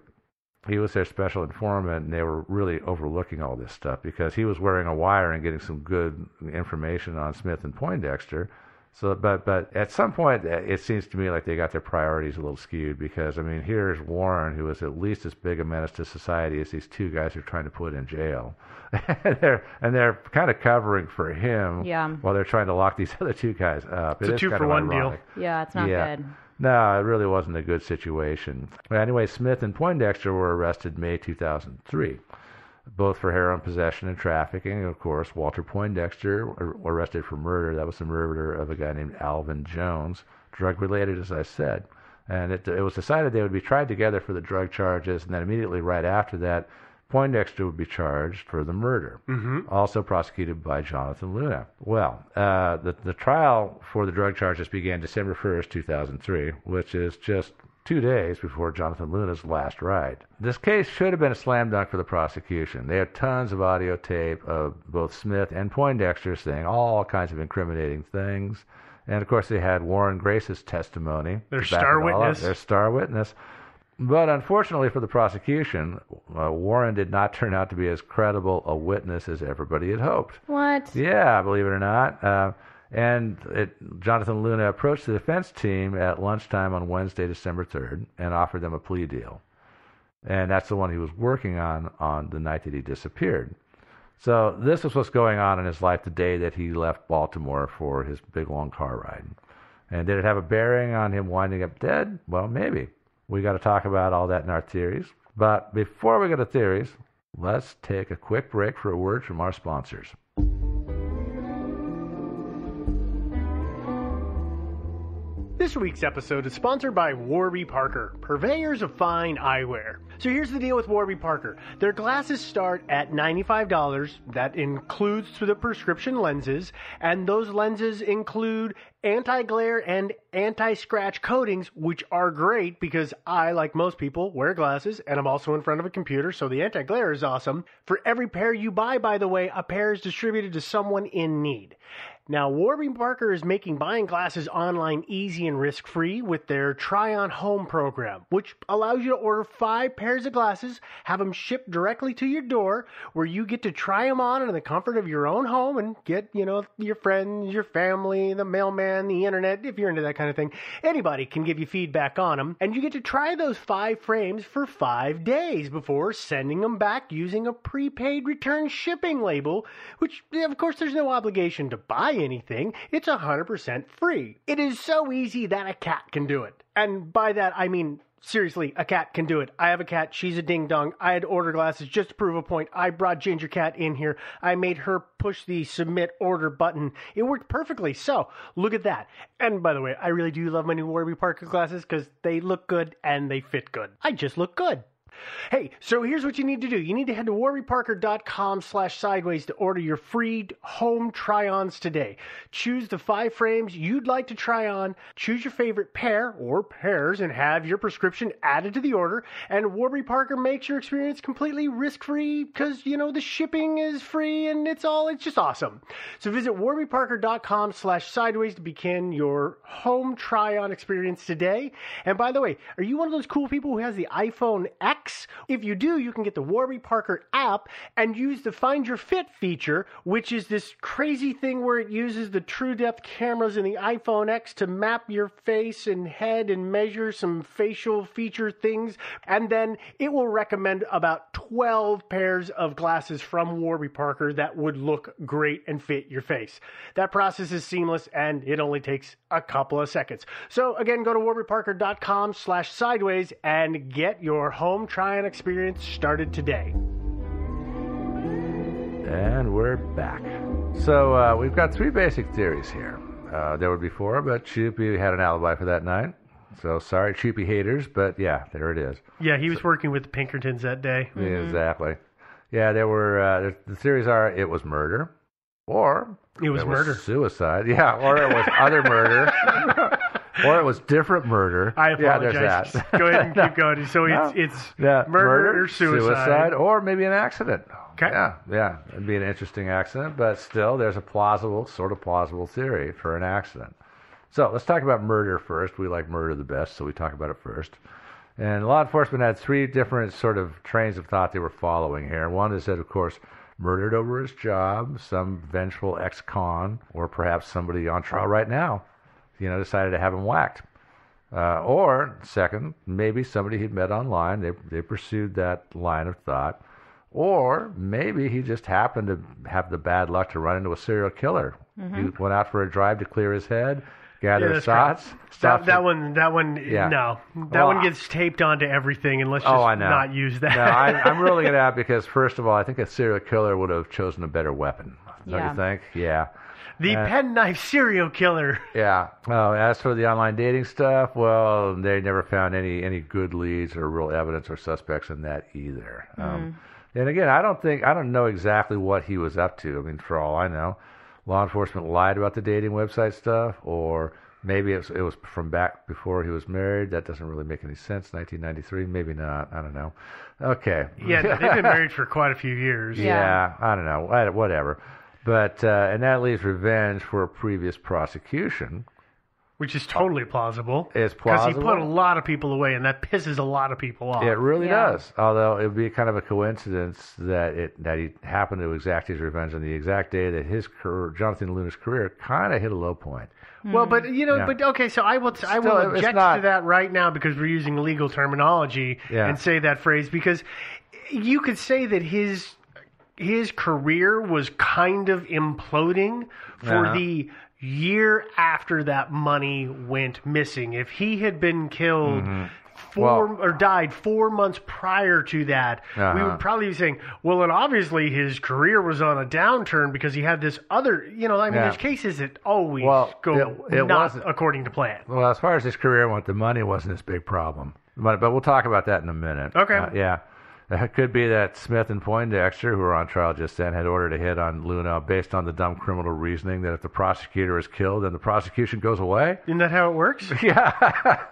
he was their special informant, and they were really overlooking all this stuff because he was wearing a wire and getting some good information on Smith and Poindexter. So, but but at some point, uh, it seems to me like they got their priorities a little skewed because I mean, here's Warren, who is at least as big a menace to society as these two guys are trying to put in jail, and they're and they're kind of covering for him Yeah. while they're trying to lock these other two guys up. It's It a two for of one deal. Yeah, it's not Yeah. good. No, it really wasn't a good situation. Anyway, Smith and Poindexter were arrested May 2003, both for heroin possession and trafficking. Of course, Walter Poindexter arrested for murder. That was the murder of a guy named Alvin Jones, drug related, as I said. And it, it was decided they would be tried together for the drug charges, and then immediately right after that, Poindexter would be charged for the murder, Mhm. also prosecuted by Jonathan Luna. Well, uh, the, the trial for the drug charges began December 1st, 2003, which is just two days before Jonathan Luna's last ride. This case should have been a slam dunk for the prosecution. They had tons of audio tape of both Smith and Poindexter saying all kinds of incriminating things. And of course, they had Warren Grace's testimony. Their star it all up. witness. Their star witness. But unfortunately for the prosecution, uh, Warren did not turn out to be as credible a witness as everybody had hoped. What? Yeah, believe it or not. Uh, and it, Jonathan Luna approached the defense team at lunchtime on Wednesday, December 3rd, and offered them a plea deal. And that's the one he was working on on the night that he disappeared. So this was what's going on in his life the day that he left Baltimore for his big long car ride. And did it have a bearing on him winding up dead? Well, maybe. We got to talk about all that in our theories. But before we go to theories, let's take a quick break for a word from our sponsors. This week's episode is sponsored by Warby Parker, purveyors of fine eyewear. So here's the deal with Warby Parker. Their glasses start at $95. That includes the prescription lenses, and those lenses include anti-glare and anti-scratch coatings, which are great because I, like most people, wear glasses and I'm also in front of a computer, so the anti-glare is awesome. For every pair you buy, by the way, a pair is distributed to someone in need. Now, Warby Parker is making buying glasses online easy and risk free with their Try On Home program, which allows you to order five pairs of glasses, have them shipped directly to your door, where you get to try them on in the comfort of your own home and get, you know, your friends, your family, the mailman, the internet, if you're into that kind of thing. Anybody can give you feedback on them, and you get to try those five frames for five days before sending them back using a prepaid return shipping label, which, of course, there's no obligation to buy anything. It's 100% free. It is so easy that a cat can do it. And by that, I mean, seriously, a cat can do it. I have a cat. She's a ding dong. I had order glasses just to prove a point. I brought Ginger Cat in here. I made her push the submit order button. It worked perfectly. So look at that. And by the way, I really do love my new Warby Parker glasses because they look good and they fit good. I just look good. Hey, so here's what you need to do. You need to head to warbyparker.com slash sideways to order your free home try-ons today. Choose the five frames you'd like to try on, choose your favorite pair or pairs, and have your prescription added to the order. And Warby Parker makes your experience completely risk-free because, you know, the shipping is free and it's all, it's just awesome. So visit warbyparker.com slash sideways to begin your home try-on experience today. And by the way, are you one of those cool people who has the iPhone X? If you do, you can get the Warby Parker app and use the Find Your Fit feature, which is this crazy thing where it uses the true depth cameras in the iPhone X to map your face and head and measure some facial feature things. And then it will recommend about 12 pairs of glasses from Warby Parker that would look great and fit your face. That process is seamless and it only takes a couple of seconds. So again, go to warbyparker.com slash sideways and get your home try-on experience started today. And we're back. So uh, we've got three basic theories here. Uh, there were before, but Choopy had an alibi for that night. So sorry, Choopy haters, but yeah, there it is. Yeah, he was working with the Pinkertons that day. Exactly. Yeah, there were. Uh, the, the theories are it was murder, or It was murder. suicide. Yeah, or it was other murder, or it was different murder. I Yeah, apologize. there's that. Go ahead and keep going. So it's, it's Yeah, murder, or suicide. or maybe an accident. Okay. Yeah, yeah, it'd be an interesting accident, but still, there's a plausible, sort of plausible theory for an accident. So let's talk about murder first. We like murder the best, so we talk about it first. And law enforcement had three different sort of trains of thought they were following here. One is that, of course, murdered over his job, some vengeful ex-con, or perhaps somebody on trial right now, you know, decided to have him whacked. Uh, or second, maybe somebody he'd met online. They they pursued that line of thought. Or maybe he just happened to have the bad luck to run into a serial killer. He went out for a drive to clear his head, gather Yeah, that's thoughts. correct. That, that one, that one, Yeah. no, that Well, one gets taped onto everything, and let's just Oh, I know. not use that. no, I, I'm ruling it out because first of all, I think a serial killer would have chosen a better weapon. Don't Yeah. you think? Yeah. The Uh, penknife serial killer. Yeah. Oh, as for the online dating stuff, well, they never found any any good leads or real evidence or suspects in that either. Um, and again, I don't think I don't know exactly what he was up to. I mean, for all I know, law enforcement lied about the dating website stuff, or maybe it was, it was from back before he was married. That doesn't really make any sense. 1993, maybe not. I don't know. Okay. Yeah, they've been married for quite a few years. Yeah, I don't know, whatever. But uh, and that leaves revenge for a previous prosecution. which is totally plausible. It's because he put a lot of people away, and that pisses a lot of people off. It really Yeah. does. Although it would be kind of a coincidence that it that he happened to exact his revenge on the exact day that his career, Jonathan Luna's career kind of hit a low point. Well, but you know, Yeah. but okay, so I will I Still, will object not- to that right now because we're using legal terminology Yeah. and say that phrase because you could say that his his career was kind of imploding for Uh-huh. the year after that money went missing. If he had been killed four Mm-hmm. Well- or died four months prior to that, we Uh-huh. would probably be saying, well, and obviously his career was on a downturn because he had this other, you know, I mean, Yeah. there's cases that always Well, go it- it not wasn't- according to plan. Well, as far as his career went, the money wasn't his big problem. But, but we'll talk about that in a minute. Okay. Uh, yeah. It could be that Smith and Poindexter, who were on trial just then, had ordered a hit on Luna based on the dumb criminal reasoning that if the prosecutor is killed, then the prosecution goes away. Isn't that how it works? Yeah.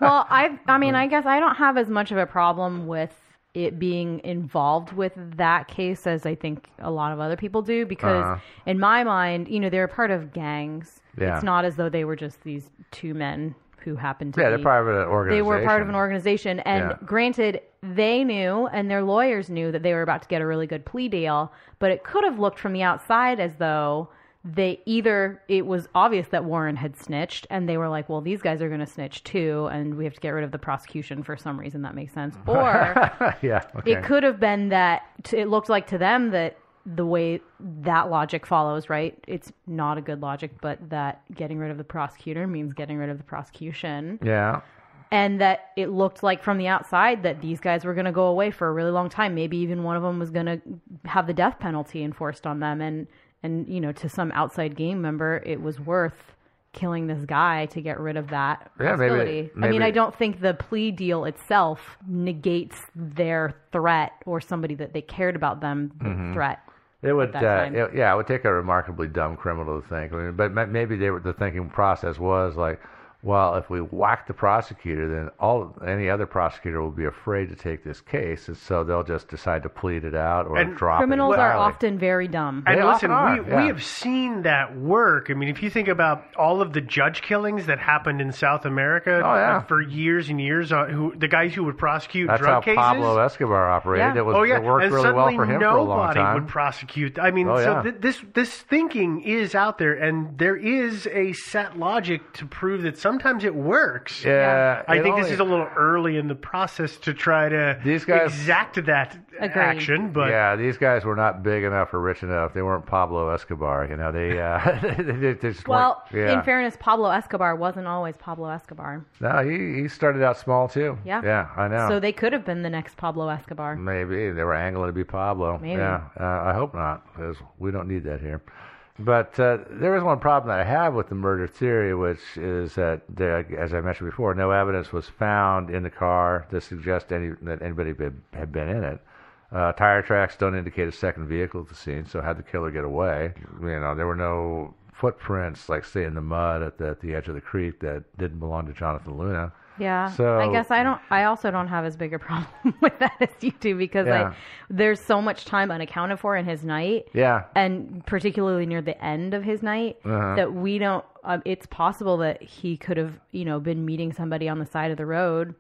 Well, I I mean, I guess I don't have as much of a problem with it being involved with that case as I think a lot of other people do because Uh-huh. in my mind, you know, they're a part of gangs. Yeah. It's not as though they were just these two men who happened to Yeah, be they're part of an organization. they were part of an organization and Yeah. granted they knew and their lawyers knew that they were about to get a really good plea deal but it could have looked from the outside as though they either it was obvious that Warren had snitched and they were like well these guys are going to snitch too and we have to get rid of the prosecution for some reason that makes sense or yeah, okay. it could have been that t- it looked like to them that the way that logic follows, right? It's not a good logic, but that getting rid of the prosecutor means getting rid of the prosecution. Yeah. And that it looked like from the outside that these guys were going to go away for a really long time. Maybe even one of them was going to have the death penalty enforced on them. And, and, you know, to some outside game member, it was worth killing this guy to get rid of that Yeah, maybe- possibility. I mean, I don't think the plea deal itself negates their threat or somebody that they cared about them the Mhm. threat. It would, uh, it- yeah, it would take a remarkably dumb criminal to think. I mean, but maybe they were, the thinking process was like, well, if we whack the prosecutor, then all any other prosecutor will be afraid to take this case, and so they'll just decide to plead it out or And drop Criminals it Criminals are often very dumb. And They listen, often we, are, we yeah. have seen that work. I mean, if you think about all of the judge killings that happened in South America Oh, yeah. for years and years, uh, who the guys who would prosecute That's drug how cases. Pablo Escobar operated. It was oh yeah, it worked and really well for him for a long time. nobody time. would prosecute. I mean, Oh, so yeah. th- this this thinking is out there, and there is a set logic to prove that sometimes it works. Yeah, I it think this is a little early in the process to try to These guys- exact that Agreed. action, but yeah, these guys were not big enough or rich enough. They weren't Pablo Escobar. You know, they uh, they, they just Well, weren't. Yeah. in fairness, Pablo Escobar wasn't always Pablo Escobar. no, he he started out small too. Yeah. yeah, I know. So they could have been the next Pablo Escobar. Maybe they were angling to be Pablo. Maybe. Yeah, uh, I hope not, because we don't need that here. But uh, there is one problem that I have with the murder theory, which is that, there, as I mentioned before, no evidence was found in the car to suggest any that anybody been, had been in it. Uh, tire tracks don't indicate a second vehicle at the scene, so how'd the killer get away? You know, there were no footprints, like say in the mud at the, at the edge of the creek, that didn't belong to Jonathan Luna. Yeah. So I guess I don't. I also don't have as big a problem with that as you do because Yeah. I, there's so much time unaccounted for in his night. Yeah. And particularly near the end of his night, Uh-huh. that we don't. Um, it's possible that he could have, you know, been meeting somebody on the side of the road,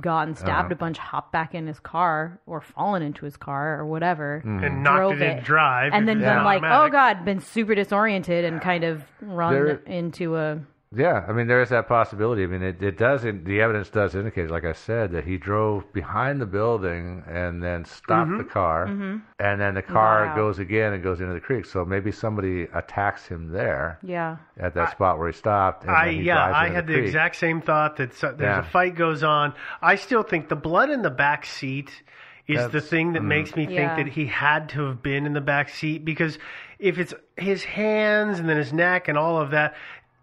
gotten stabbed Uh-huh. a bunch, hopped back in his car, or fallen into his car, or whatever, Mm-hmm. And knocked drove it in drive and then it's been like, automatic. oh god, been super disoriented and kind of run There- into a. Yeah, I mean there is that possibility. I mean it, it does the evidence does indicate, like I said, that he drove behind the building and then stopped Mm-hmm. the car, Mhm. and then the car Wow. goes again and goes into the creek. So maybe somebody attacks him there Yeah. at that spot where he stopped. And I he yeah, I had the creek. exact same thought that so, there's Yeah. a fight goes on. I still think the blood in the back seat is the thing that mm. makes me think Yeah. that he had to have been in the back seat because if it's his hands and then his neck and all of that.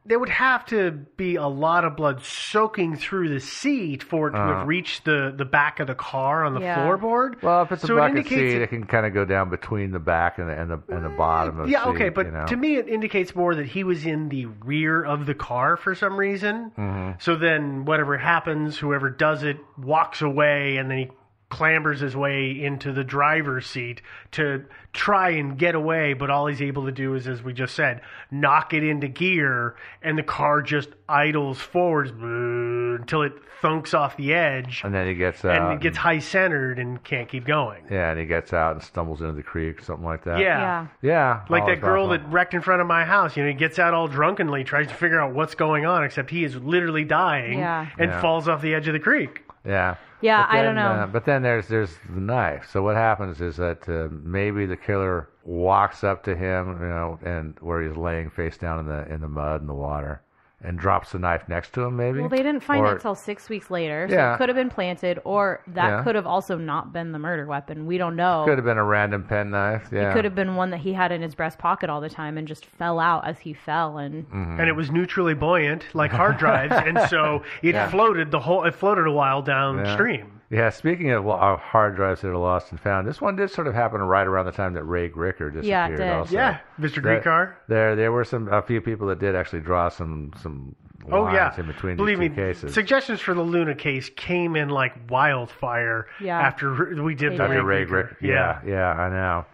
There would have to be a lot of blood soaking through the seat for it to Uh. have reached the, the back of the car on the Yeah. floorboard. Well, if it's a So it bucket indicates seat, it- it can kind of go down between the back and the and the, and the bottom of the seat. yeah, seat. okay, but you know? to me, it indicates more that he was in the rear of the car for some reason. Mhm. So then, whatever happens, whoever does it walks away, and then he clambers his way into the driver's seat to try and get away. But all he's able to do is, as we just said, knock it into gear, and the car just idles forwards until it thunks off the edge, and then he gets out. and it gets high centered and can't keep going. yeah, and he gets out and stumbles into the creek, something like that. Yeah. yeah, Like that girl possible. that wrecked in front of my house. You know, he gets out all drunkenly, tries to figure out what's going on, except he is literally dying Yeah. and Yeah. falls off the edge of the creek. Yeah. Yeah, But I don't know. Uh, but then there's there's the knife. So what happens is that uh, maybe the killer walks up to him, you know, and where he's laying face down in the in the mud and the water, and drops the knife next to him. Maybe. Well, they didn't find Or- it until six weeks later, so Yeah. it could have been planted, or that Yeah. could have also not been the murder weapon. We don't know. Could have been a random pen knife. Yeah. It could have been one that he had in his breast pocket all the time and just fell out as he fell. And Mm-hmm. And it was neutrally buoyant, like hard drives, and so it Yeah. floated the whole. It floated a while downstream. Yeah, speaking of uh, hard drives that are lost and found, this one did sort of happen right around the time that Ray Gricar disappeared. Yeah, it did. Also. Yeah, Mr. There- Gricar. There, there were some a few people that did actually draw some some Oh lines yeah, in between believe the me. cases. Suggestions for the Luna case came in like wildfire Yeah. after we did the After Ray Ray Gricar. Gricar. Yeah, yeah, I know.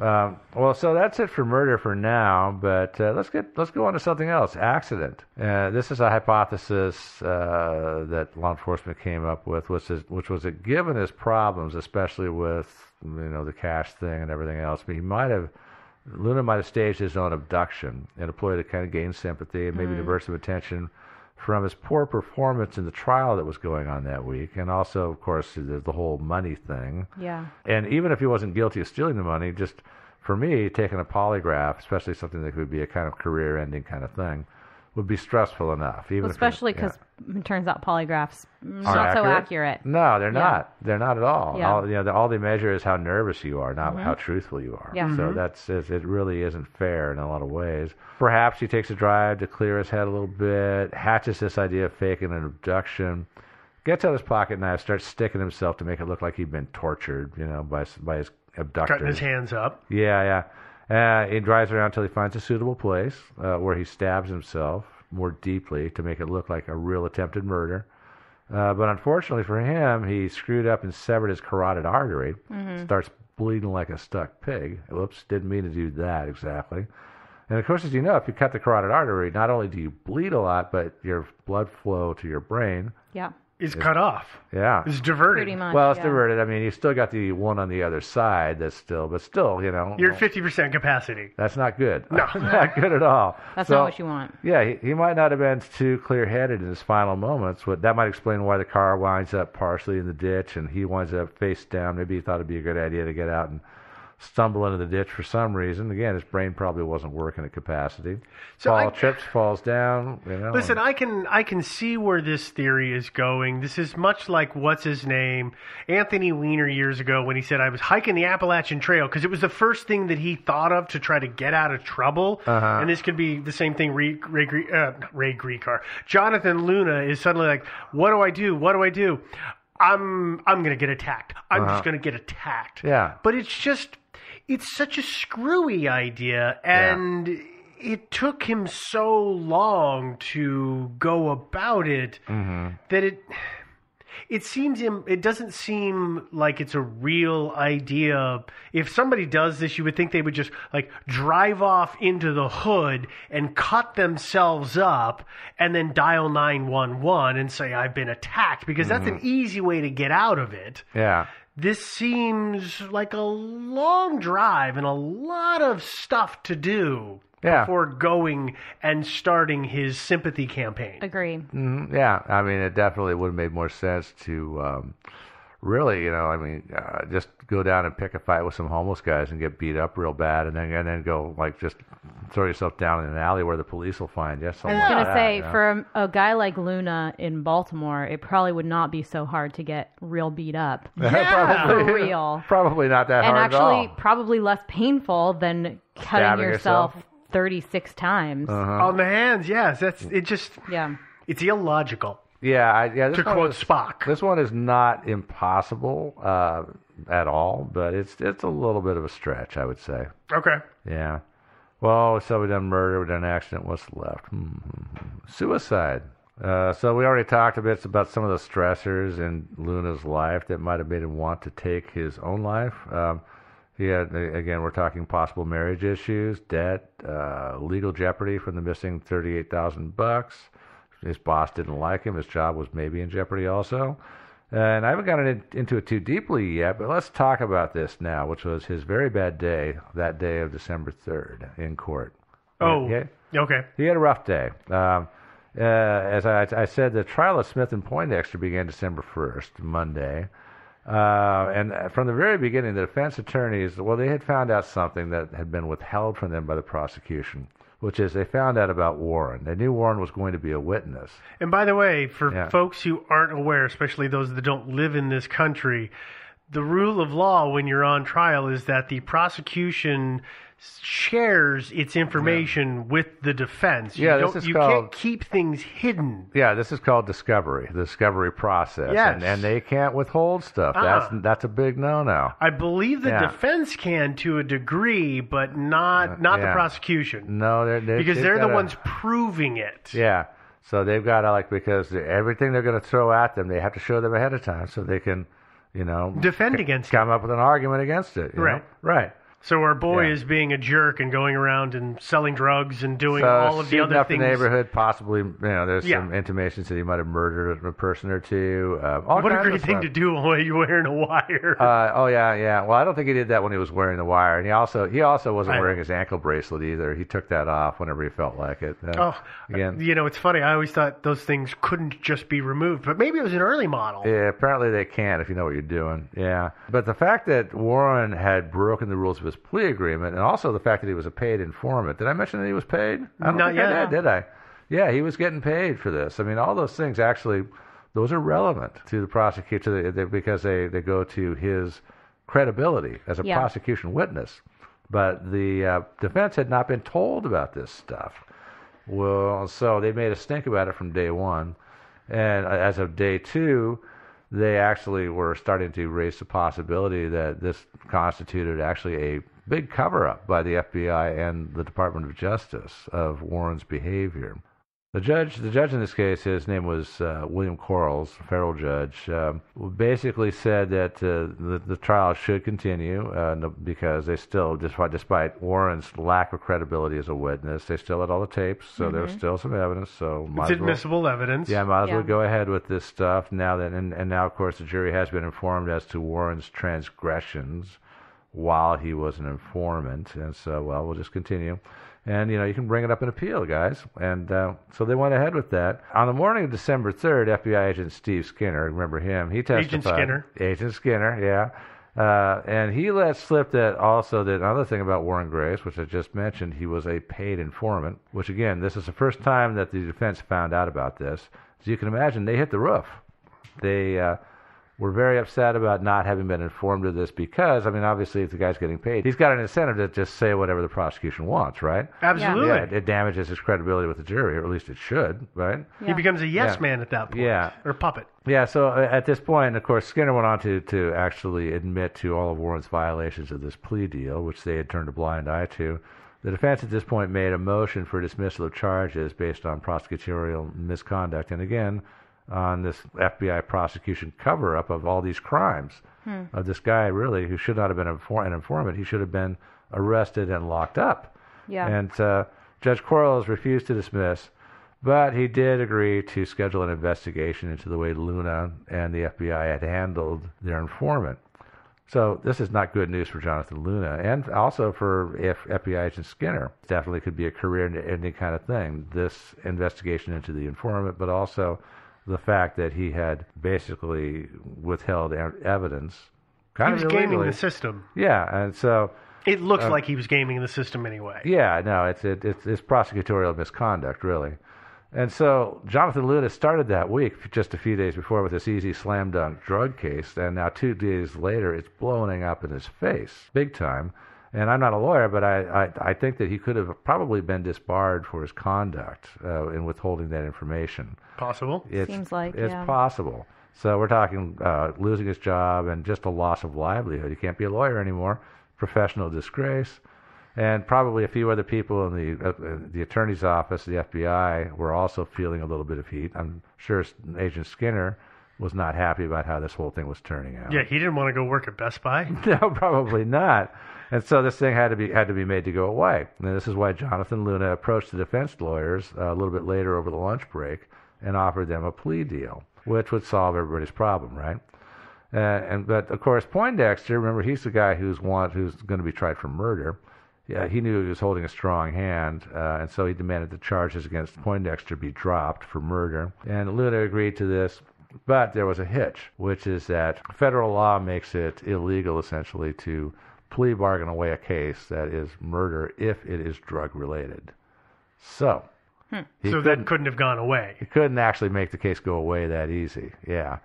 Um, well, so that's it for murder for now. But uh, let's get let's go on to something else. Accident. Uh, this is a hypothesis uh, that law enforcement came up with, which is which was that given his problems, especially with you know the cash thing and everything else, he might have Luna might have staged his own abduction and a ploy to kind of gain sympathy and maybe Mm. divert some attention from his poor performance in the trial that was going on that week, and also, of course, the, the whole money thing. Yeah. And even if he wasn't guilty of stealing the money, just for me, taking a polygraph, especially something that could be a kind of career-ending kind of thing, would be stressful enough. Even Well, if you're- especially yeah. because it turns out polygraphs Aren't not so accurate. No, they're Yeah. not. They're not at all. Yeah. All, you know, the, all they measure is how nervous you are, not Mhm. how truthful you are. Yeah. So Mhm. that's it, it. Really isn't fair in a lot of ways. Perhaps he takes a drive to clear his head a little bit, hatches this idea of faking an abduction, gets out his pocket knife, starts sticking himself to make it look like he'd been tortured, you know, by by his abductor. Cutting his hands up. Yeah, yeah. Uh, he drives around until he finds a suitable place uh, where he stabs himself more deeply to make it look like a real attempted murder. Uh, but unfortunately for him, he screwed up and severed his carotid artery. Mhm. Starts bleeding like a stuck pig. Whoops, didn't mean to do that exactly. And of course, as you know, if you cut the carotid artery, not only do you bleed a lot, but your blood flow to your brain Yeah. Is is- cut off. Yeah. It's diverted. Pretty much, well, it's yeah. diverted. I mean, you still got the one on the other side that's still, but still, you know. You're at 50% capacity. That's not good. No. not good at all. That's So, not what you want. Yeah, he, he might not have been too clear-headed in his final moments. But that might explain why the car winds up partially in the ditch and he winds up face down. Maybe he thought it'd be a good idea to get out and stumble into the ditch for some reason. Again, his brain probably wasn't working at capacity. So Fall I- trips, falls down. You know. Listen, I can I can see where this theory is going. This is much like what's his name, Anthony Weiner years ago when he said I was hiking the Appalachian Trail because it was the first thing that he thought of to try to get out of trouble. Uh-huh. And this could be the same thing. Ray Ray, uh, Ray Gricar, Jonathan Luna is suddenly like, what do I do? What do I do? I'm I'm gonna get attacked. I'm Uh-huh. just gonna get attacked. Yeah. But it's just, it's such a screwy idea, and it took him so long to go about it Mhm. that it. It seems im- it doesn't seem like it's a real idea. If somebody does this, you would think they would just like drive off into the hood and cut themselves up and then dial 911 and say I've been attacked because that's an easy way to get out of it Yeah. This seems like a long drive and a lot of stuff to do Yeah. before going and starting his sympathy campaign. Agree. Mhm, Yeah, I mean, it definitely would have made more sense to um, really, you know, I mean, uh, just go down and pick a fight with some homeless guys and get beat up real bad, and then and then go like just throw yourself down in an alley where the police will find you. I was like gonna that, say you know? for a, a guy like Luna in Baltimore, it probably would not be so hard to get real beat up. probably, For real. Probably not that and hard And actually at all. probably less painful than cutting Stabbing yourself, yourself? 36 times. Uh-huh. On the hands, yes, that's it. Just Yeah. it's illogical. Yeah, I, yeah. This To quote is, Spock. this one is not impossible uh, at all, but it's it's a little bit of a stretch, I would say. Okay. Yeah. Well, so we've done murder, we've done accident. What's left? Hmm. Suicide. Uh, so we already talked a bit about some of the stressors in Luna's life that might have made him want to take his own life. Um, he had, again, we're talking possible marriage issues, debt, uh, legal jeopardy from the missing thirty-eight thousand bucks. His boss didn't like him. His job was maybe in jeopardy also. And I haven't gotten in- into it too deeply yet, but let's talk about this now, which was his very bad day, that day of December 3rd in court. Oh, Yeah. okay. He had a rough day. Um, uh, as I, I said, the trial of Smith and Poindexter began December 1st, Monday. Uh, and from the very beginning, the defense attorneys, well, they had found out something that had been withheld from them by the prosecution, which is they found out about Warren. They knew Warren was going to be a witness. And by the way, for Yeah. folks who aren't aware, especially those that don't live in this country, the rule of law when you're on trial is that the prosecution shares its information with the defense. Yeah, you this is you called- can't keep things hidden. Yeah, this is called discovery, the discovery process, Yes. and, and they can't withhold stuff. Ah. That's that's a big no-no. I believe the Yeah. defense can to a degree, but not not the prosecution. No, they're, they're because they're the gotta- ones proving it. Yeah, so they've got to like because everything they're going to throw at them, they have to show them ahead of time so they can, you know, Defend c- against come up with an argument against it. you know? Right. So our boy Yeah. is being a jerk and going around and selling drugs and doing so all of the other up things. the neighborhood, possibly. You know, there's Yeah. some intimations that he might have murdered a person or two. Uh, what a great thing stuff. to do while you're wearing a wire. Uh, oh yeah, yeah. Well, I don't think he did that when he was wearing the wire, and he also he also wasn't I wearing know. his ankle bracelet either. He took that off whenever he felt like it. Uh, oh, again, you know, it's funny. I always thought those things couldn't just be removed, but maybe it was an early model. Yeah, apparently they can't if you know what you're doing. Yeah. But the fact that Warren had broken the rules of his plea agreement and also the fact that he was a paid informant. Did I mention that he was paid? I don't Not think yet. I did, did I? Yeah, he was getting paid for this. I mean, all those things actually, those are relevant to the prosecutor they- because they, they go to his credibility as a Yeah. prosecution witness. But the uh, defense had not been told about this stuff. Well, so they made a stink about it from day one. And uh, as of day two, they actually were starting to raise the possibility that this constituted actually a big cover up by the FBI and the Department of Justice of Warren's behavior. The judge, the judge in this case, his name was uh, William Quarles, a federal judge, um, basically said that uh, the, the trial should continue uh, because they still, despite, despite Warren's lack of credibility as a witness, they still had all the tapes, so there was Mhm. still some evidence. So might It's as well- admissible evidence. yeah, might as Yeah. well go ahead with this stuff now that, and, and now of course the jury has been informed as to Warren's transgressions while he was an informant, and so well we'll just continue, and you know you can bring it up in appeal, guys, and uh, so they went ahead with that. On the morning of December third, FBI agent Steve Skinner, remember him? He testified. Agent Skinner. Agent Skinner, yeah. Uh, and he let slip that also that another thing about Warren Grace, which I just mentioned, he was a paid informant. Which again, this is the first time that the defense found out about this. As you can imagine, they hit the roof. They uh, were very upset about not having been informed of this because, I mean, obviously, if the guy's getting paid, he's got an incentive to just say whatever the prosecution wants, right? Absolutely. Yeah, it, it damages his credibility with the jury, or at least it should, right? Yeah. He becomes a yes Yeah. man at that point. Yeah. Or puppet. Yeah, so uh, at this point, of course, Skinner went on to, to actually admit to all of Warren's violations of this plea deal, which they had turned a blind eye to. The defense at this point made a motion for dismissal of charges based on prosecutorial misconduct, and again, on this FBI prosecution cover up of all these crimes Hmm. of this guy, really, who should not have been an an informant. He should have been arrested and locked up. Yeah. And uh, Judge Quarles refused to dismiss, but he did agree to schedule an investigation into the way Luna and the FBI had handled their informant. So this is not good news for Jonathan Luna, and also for if FBI agent Skinner. Definitely could be a career-ending kind of thing. This investigation into the informant, but also the fact that he had basically withheld evidence. Kind he was of gaming the system. Yeah, and so It looks uh, like he was gaming the system anyway. yeah, no, it's it, it's it's prosecutorial misconduct, really. And so Jonathan Luna started that week just a few days before with this easy slam dunk drug case, and now two days later it's blowing up in his face, big time. And I'm not a lawyer, but I, I, I think that he could have probably been disbarred for his conduct uh, in withholding that information. Possible. It's, Seems like, it's yeah. possible. So we're talking uh, losing his job and just a loss of livelihood. He can't be a lawyer anymore. Professional disgrace, and probably a few other people in the uh, uh, the attorney's office, the FBI, were also feeling a little bit of heat. I'm sure Agent Skinner was not happy about how this whole thing was turning out. Yeah, he didn't want to go work at Best Buy. No, probably not. And so this thing had to be had to be made to go away. And this is why Jonathan Luna approached the defense lawyers uh, a little bit later over the lunch break and offered them a plea deal, which would solve everybody's problem, right? Uh, and but of course Poindexter, remember he's the guy who's want who's going to be tried for murder. Yeah, he knew he was holding a strong hand, uh, and so he demanded the charges against Poindexter be dropped for murder. And Luna agreed to this, but there was a hitch, which is that federal law makes it illegal essentially to plea bargain away a case that is murder if it is drug related. So, hmm. he so that couldn't have gone away. he couldn't actually make the case go away that easy. Yeah.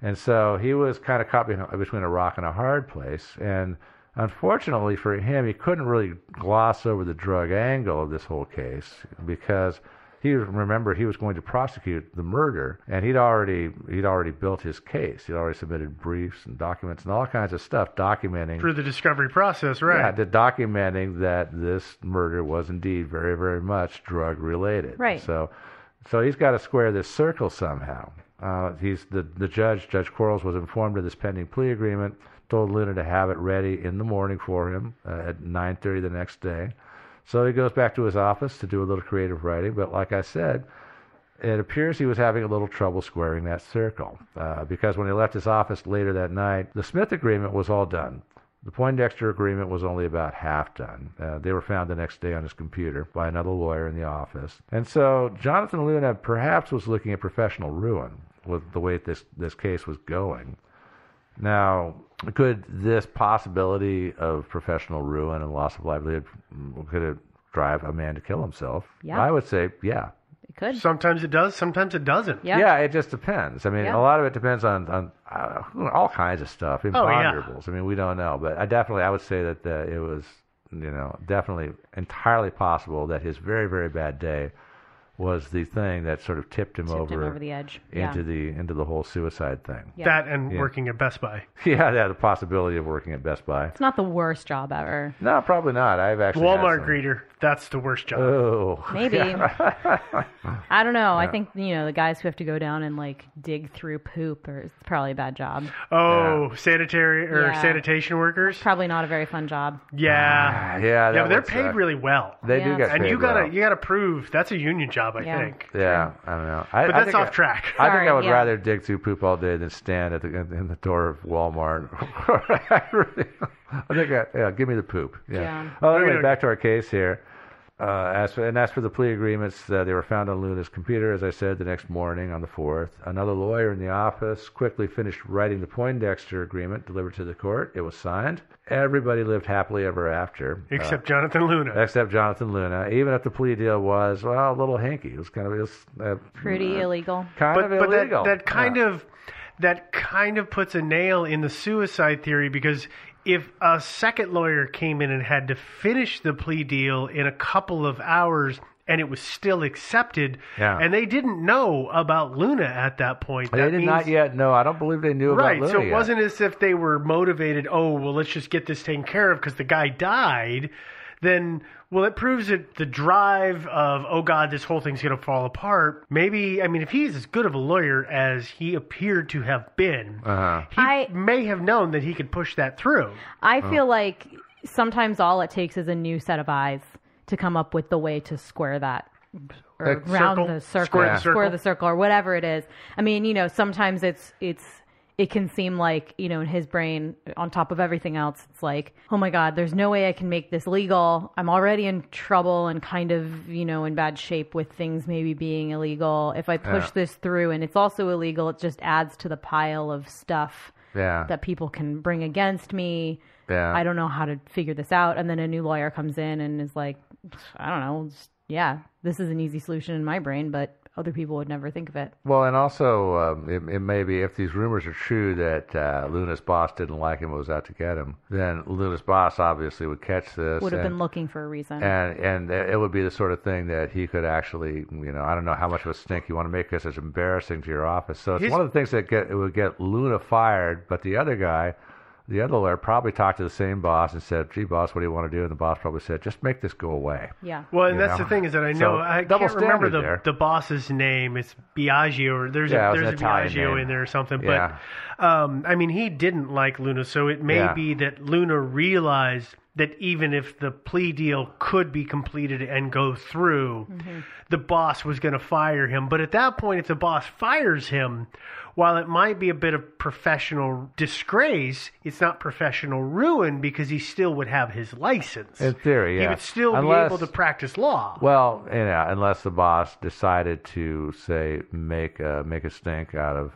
And so he was kind of caught between a rock and a hard place. And unfortunately for him, he couldn't really gloss over the drug angle of this whole case because he remember he was going to prosecute the murder, and he'd already he'd already built his case. He'd already submitted briefs and documents and all kinds of stuff documenting Through the discovery process, right? yeah, the documenting that this murder was indeed very, very much drug related. Right. So, so he's got to square this circle somehow. Uh, he's the the judge, Judge Quarles, was informed of this pending plea agreement. Told Luna to have it ready in the morning for him uh, at 9:30 the next day. So he goes back to his office to do a little creative writing. But like I said, it appears he was having a little trouble squaring that circle uh, because when he left his office later that night, the Smith agreement was all done. The Poindexter agreement was only about half done. Uh, they were found the next day on his computer by another lawyer in the office. And so Jonathan Luna perhaps was looking at professional ruin with the way this, this case was going. Now, could this possibility of professional ruin and loss of livelihood could it drive a man to kill himself? Yeah. I would say, yeah. It could. Sometimes it does, sometimes it doesn't. Yeah. Yeah, it just depends. I mean, Yeah. a lot of it depends on on uh, all kinds of stuff, Oh, yeah. imponderables. I mean, we don't know, but I definitely I would say that uh, it was, you know, definitely entirely possible that his very very bad day was the thing that sort of tipped him Tipped over him over the edge. Yeah. into the into the whole suicide thing. Yeah. That and Yeah. working at Best Buy. Yeah, yeah, the possibility of working at Best Buy. It's not the worst job ever. No, probably not. I've actually had Walmart some- greeter, that's the worst job. Oh, Maybe. I don't know. I think you know the guys who have to go down and like dig through poop, or it's probably a bad job. oh, sanitary or Yeah. sanitation workers? Probably not a very fun job. Yeah. Ah, yeah, yeah, but they're would paid suck. really well. They do Yeah. get and paid you gotta well. you gotta prove that's a union job, I Yeah. think. Yeah, I don't know. I, But I that's think off I- track. I think Sorry, I would yeah. rather dig through poop all day than stand at the in, in the door of Walmart. I really, I think I, yeah, give me the poop. Yeah. Yeah. Oh, anyway, back to our case here. Uh, as for, and as for the plea agreements, uh, they were found on Luna's computer, as I said, the next morning on the 4th. Another lawyer in the office quickly finished writing the Poindexter agreement delivered to the court. It was signed. Everybody lived happily ever after. Uh, Except Jonathan Luna. except Jonathan Luna, even if the plea deal was, well, a little hanky. It was kind of, it was, uh, Pretty illegal. kind but of but that, illegal. that kind Yeah. of that kind of puts a nail in the suicide theory because if a second lawyer came in and had to finish the plea deal in a couple of hours and it was still accepted Yeah. and they didn't know about Luna at that point They that did means, not yet know. I don't believe they knew right about Luna so it yet. wasn't as if they were motivated oh well let's just get this taken care of because the guy died then well it proves that the drive of oh god this whole thing's going to fall apart maybe i mean if he's as good of a lawyer as he appeared to have been Uh-huh. he I- may have known that he could push that through I feel like sometimes all it takes is a new set of eyes to come up with the way to square that or Like round circle? the circle, Square the square the circle, or whatever it is. I mean, you know, sometimes it's it's it can seem like you know in his brain, on top of everything else, it's like, oh my god, there's no way I can make this legal. I'm already in trouble and kind of you know in bad shape with things maybe being illegal. If I push Yeah. this through and it's also illegal, it just adds to the pile of stuff Yeah. that people can bring against me. Yeah. I don't know how to figure this out. And then a new lawyer comes in and is like, I don't know. Just, yeah, this is an easy solution in my brain, but other people would never think of it. Well, and also, um, it, it may be if these rumors are true that uh, Luna's boss didn't like him, and was out to get him, then Luna's boss obviously would catch this. Would have and, been looking for a reason. And and it would be the sort of thing that he could actually, you know, I don't know how much of a stink you want to make because it's embarrassing to your office. So it's He's- one of the things that get it would get Luna fired, but the other guy. The other lawyer probably talked to the same boss and said, "Gee, boss, what do you want to do?" And the boss probably said, "Just make this go away." yeah. well and You that's know? the thing is that i know So, i double can't remember the, there. the boss's name it's biagio or there's Yeah, a it there's a biagio name. in there or something Yeah. but um, I mean, he didn't like Luna, so it may Yeah. be that Luna realized that even if the plea deal could be completed and go through, the boss was going to fire him. But at that point, if the boss fires him, while it might be a bit of professional disgrace, it's not professional ruin because he still would have his license. In theory, yeah. He would still Unless- be able to practice law. Well, yeah, unless the boss decided to say make a, make a stink out of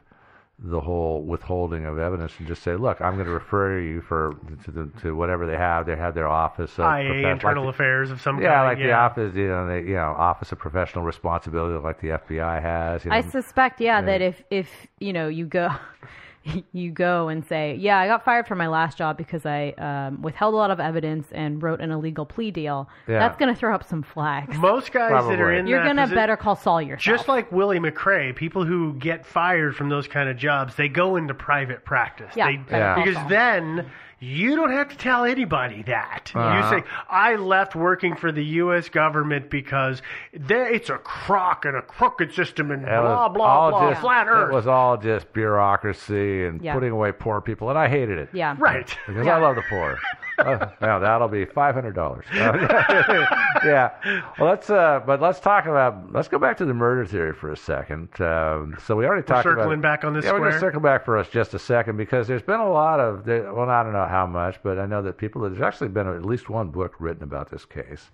the whole withholding of evidence and just say, look, I'm going to refer you for to the, to whatever they have. They have their office of IA, internal like the- affairs of some yeah, kind. like the office, you know, the, you know, office of professional responsibility, like the FBI has. You know, I suspect, yeah, that if if you know you go, you go and say, "Yeah, I got fired from my last job because I um, withheld a lot of evidence and wrote an illegal plea deal," Yeah. that's going to throw up some flags. Most guys that are in you're that gonna posi- better call Saul yourself. Just like Willie McRae, people who get fired from those kind of jobs, they go into private practice. Yeah, They- better Yeah. call Because Saul. then you don't have to tell anybody that. Uh-huh. You say, I left working for the U.S. government because there, it's a crock and a crooked system and It blah, blah, all blah, just, flat earth. It was all just bureaucracy and Yeah. putting away poor people, and I hated it. Yeah. Right. Because I love the poor. uh, now that'll be five hundred dollars. yeah. Well, let's. Uh, but let's talk about. Let's go back to the murder theory for a second. Um, so we already We're talked about. circling back on this Yeah, we're going to circle back for us just a second because there's been a lot of. There, well, I don't know how much, but I know that people. There's actually been at least one book written about this case.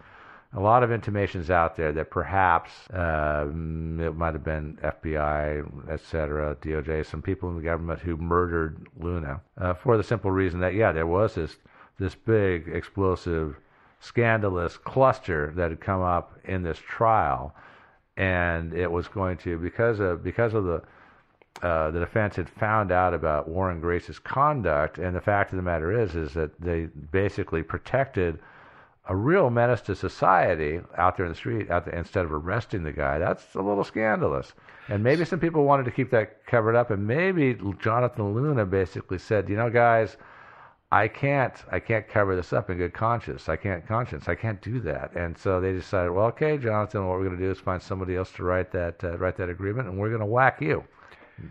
A lot of intimations out there that perhaps um, it might have been FBI, et cetera, DOJ, some people in the government who murdered Luna uh, for the simple reason that yeah, there was this this big explosive, scandalous cluster that had come up in this trial, and it was going to because of because of the uh, the defense had found out about Warren Grace's conduct, and the fact of the matter is, is that they basically protected a real menace to society out there in the street out there, instead of arresting the guy. That's a little scandalous. And maybe some people wanted to keep that covered up, and maybe Jonathan Luna basically said, you know, guys, I can't, I can't cover this up in good conscience. I can't conscience. I can't do that. And so they decided, well, okay, Jonathan, what we're going to do is find somebody else to write that, uh, write that agreement, and we're going to whack you.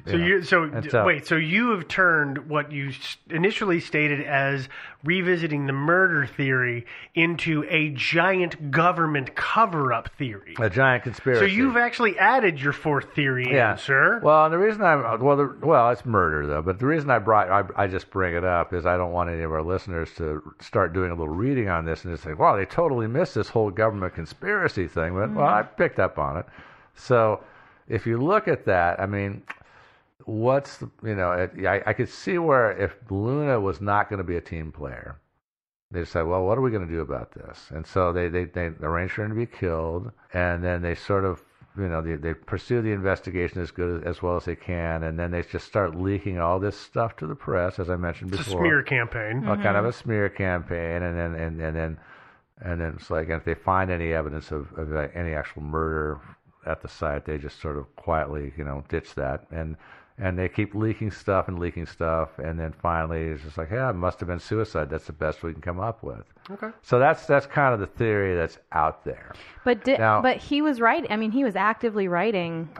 So know. you so, d- wait, so you have turned what you initially stated as revisiting the murder theory into a giant government cover-up theory. a giant conspiracy. So you've actually added your fourth theory in, sir. Well, and the reason I'm well, the, well, it's murder though. But the reason I brought I, I just bring it up is I don't want any of our listeners to start doing a little reading on this and just say, "Wow, they totally missed this whole government conspiracy thing." But hmm. well, I picked up on it. So if you look at that, I mean, what's the, you know, it, I, I could see where if Luna was not going to be a team player, they said, well, what are we going to do about this? And so they, they, they arranged for him to be killed, and then they sort of, you know, they, they pursue the investigation as good as, as well as they can, and then they just start leaking all this stuff to the press, as I mentioned It's a before. smear campaign. Well, kind of a smear campaign, and then and, and then and then it's like if they find any evidence of, of uh, any actual murder at the site, they just sort of quietly, you know, ditch that, and and they keep leaking stuff and leaking stuff, and then finally it's just like, yeah, it must have been suicide. That's the best we can come up with. Okay. So that's that's kind of the theory that's out there. But di- Now- but he was right. I mean, he was actively writing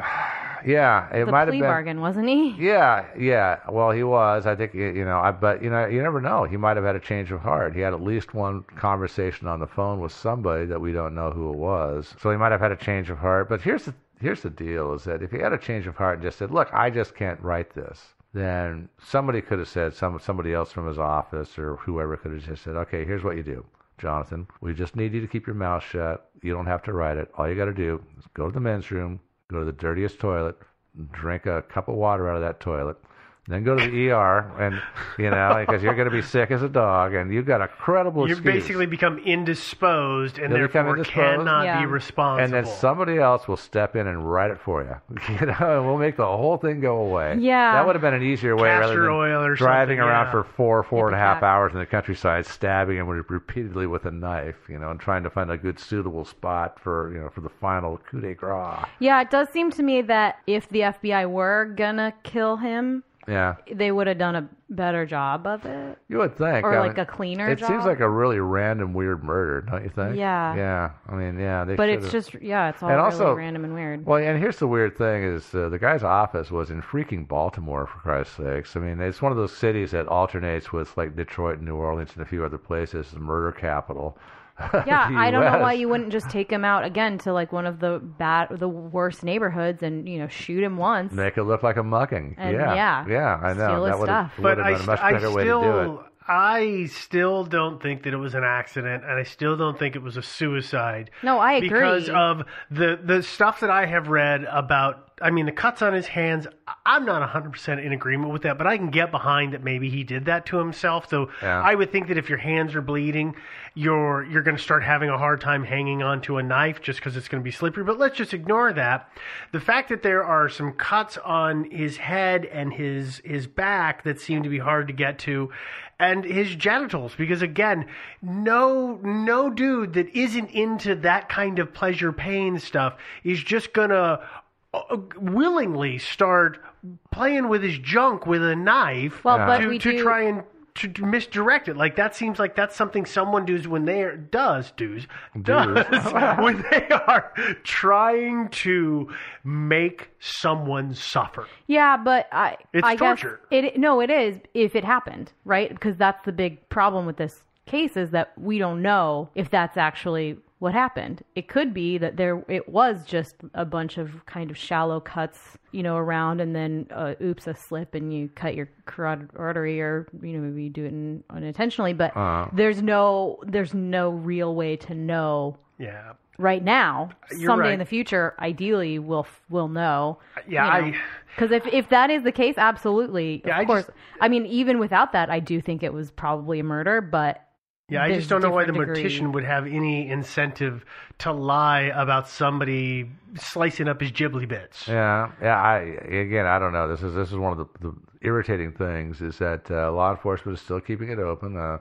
Yeah, it might have plea been. bargain, wasn't he? Yeah, yeah. Well, he was. I think you know. I but you know, you never know. He might have had a change of heart. He had at least one conversation on the phone with somebody that we don't know who it was. So he might have had a change of heart. But here's the here's the deal: is that if he had a change of heart and just said, "Look, I just can't write this," then somebody could have said some somebody else from his office or whoever could have just said, "Okay, here's what you do." Jonathan, we just need you to keep your mouth shut. You don't have to write it. All you got to do is go to the men's room, go to the dirtiest toilet, drink a cup of water out of that toilet, then go to the ER, and you know because you're going to be sick as a dog, and you've got a credible You excuse. basically become indisposed and You'll therefore indisposed. cannot Yeah. be responsible. and then somebody else will step in and write it for you. You know, and we'll make the whole thing go away. Yeah. that would have been an easier way rather than oil or driving around yeah. for four, four and a half Ipecac. hours in the countryside, stabbing him repeatedly with a knife. You know, and trying to find a good suitable spot for you know for the final coup de grace. Yeah, it does seem to me that if the FBI were gonna kill him, Yeah, they would have done a better job of it. you would think, Or I like mean, a cleaner It seems like a really random, weird murder, don't you think? Yeah. yeah. I mean, yeah. They But it's should've- just yeah, it's all And really also- random and weird. Well, and here's the weird thing: is uh, the guy's office was in freaking Baltimore, for Christ's sakes. I mean, it's one of those cities that alternates with like Detroit and New Orleans and a few other places, the murder capital. Of yeah, the I don't know why you wouldn't just take him out again to like one of the bad, the worst neighborhoods, and you know shoot him once. make it look like a mugging. And yeah, yeah, yeah, I know steal that would have stuff. but I, been a much st- I better way to do it. still, I still don't think that it was an accident, and I still don't think it was a suicide. No, I agree. because of the the stuff that I have read about I mean, the cuts on his hands, I'm not 100% in agreement with that, but I can get behind that maybe he did that to himself. Though Yeah. I would think that if your hands are bleeding, you're you're going to start having a hard time hanging onto a knife just because it's going to be slippery. But let's just ignore that. The fact that there are some cuts on his head and his his back that seem to be hard to get to, and his genitals, because again, no no dude that isn't into that kind of pleasure pain stuff is just gonna Uh, willingly start playing with his junk with a knife Well, but to, we to do- try and to, misdirect it. Like that seems like that's something someone does when they are does does does when they are trying to make someone suffer. Yeah, but I It's I torture. Guess it no, it is if it happened, right? Because that's the big problem with this case is that we don't know if that's actually what happened. It could be that there it was just a bunch of kind of shallow cuts, you know, around, and then uh, oops, a slip, and you cut your carotid artery, or you know, maybe you do it in, unintentionally. But Uh-huh. there's no there's no real way to know Yeah. right now. You're Someday right. in the future, ideally, we'll we'll know. Yeah, I- because if if that is the case, absolutely, Yeah, of I course. just- I mean, even without that, I do think it was probably a murder. But Yeah, I just don't know why the different degree- mortician would have any incentive to lie about somebody slicing up his ghibli bits. Yeah, yeah. I again, I don't know. This is this is one of the, the irritating things is that uh, law enforcement is still keeping it open. Uh,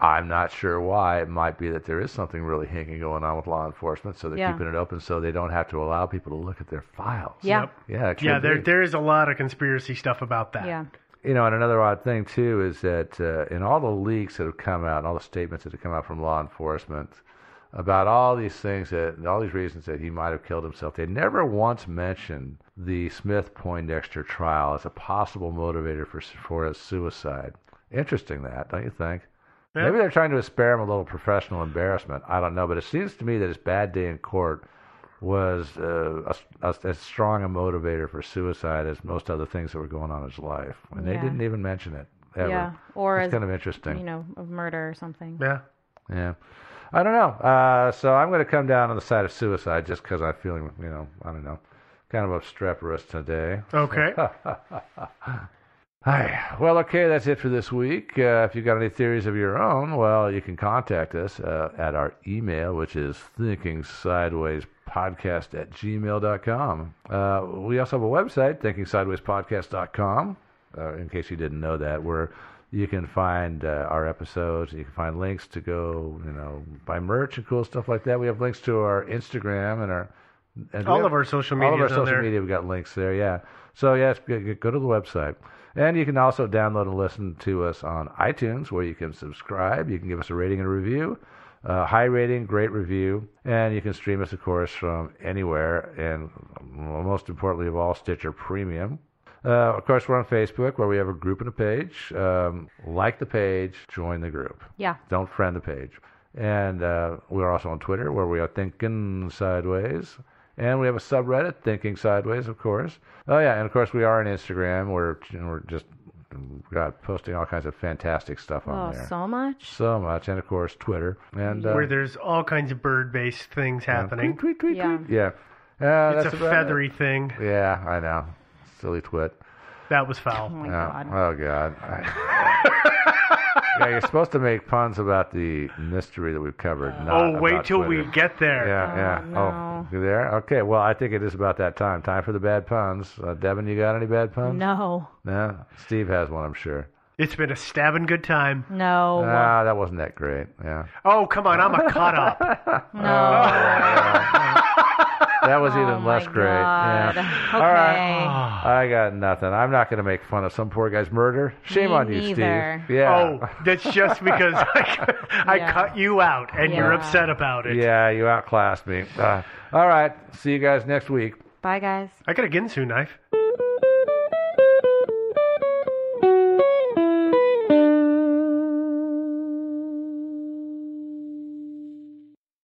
I'm not sure why. It might be that there is something really hinky going on with law enforcement, so they're Yeah. keeping it open so they don't have to allow people to look at their files. Yeah. yeah, it Yeah, there be. there is a lot of conspiracy stuff about that. yeah, You know, and another odd thing too is that uh, in all the leaks that have come out, and all the statements that have come out from law enforcement about all these things that, all these reasons that he might have killed himself, they never once mentioned the Smith Poindexter trial as a possible motivator for for a suicide. Interesting, that don't you think? Yeah. Maybe they're trying to spare him a little professional embarrassment. I don't know, but it seems to me that his bad day in court was uh, a, a, as strong a motivator for suicide as most other things that were going on in his life, and they didn't even mention it ever. yeah, or it's as kind of interesting. you know, of murder or something. Yeah. Yeah. I don't know. Uh, so I'm going to come down on the side of suicide just because I'm feeling, you know, I don't know, kind of obstreperous today. Okay. Hi. Well, okay, that's it for this week. Uh, if you've got any theories of your own, well, you can contact us uh, at our email, which is thinkingsidewayspodcast at gmail.com. Uh, we also have a website, thinkingsidewayspodcast.com, uh, in case you didn't know that, where you can find uh, our episodes. You can find links to go, you know, buy merch and cool stuff like that. We have links to our Instagram and our and All of our social media. all of our social there. media. We got links there. Yeah. So yes, go, go to the website, and you can also download and listen to us on iTunes, where you can subscribe. You can give us a rating and a review. Uh, high rating, great review, and you can stream us, of course, from anywhere, and most importantly of all, Stitcher Premium. Uh, of course, we're on Facebook, where we have a group and a page. Um, like the page, join the group. Yeah. Don't friend the page. And uh, we're also on Twitter, where we are thinking sideways. And we have a subreddit, Thinking Sideways, of course. Oh yeah, and of course we are on Instagram. We're we're just got posting all kinds of fantastic stuff on Oh, there. so much. So much, and of course Twitter. And uh, Where there's all kinds of bird-based things happening. tweet, tweet, tweet, Yeah. tweet. Yeah. Uh, It's that's a about it. feathery thing. Yeah, I know. Silly twit. That was foul. Oh my Yeah. god. Oh God. yeah, you're supposed to make puns about the mystery that we've covered. not Oh, wait about till Twitter. we get there. Yeah, yeah. no. Oh, you there? Okay. Well, I think it is about that time. Time for the bad puns. Uh, Devin, you got any bad puns? No, No. Steve has one, I'm sure. It's been a stabbing good time. no, Ah, that wasn't that great. Yeah. Oh, come on. I'm a cut up. no. That was Oh even my less great. God. Yeah. Okay. All right. I got nothing. I'm not going to make fun of some poor guy's murder. Shame Me on you, neither. Steve. Yeah. Oh, that's just because I, I Yeah. cut you out and you're upset about it. Yeah, you outclassed me. Uh, all right. See you guys next week. Bye, guys. I got a Ginsu knife.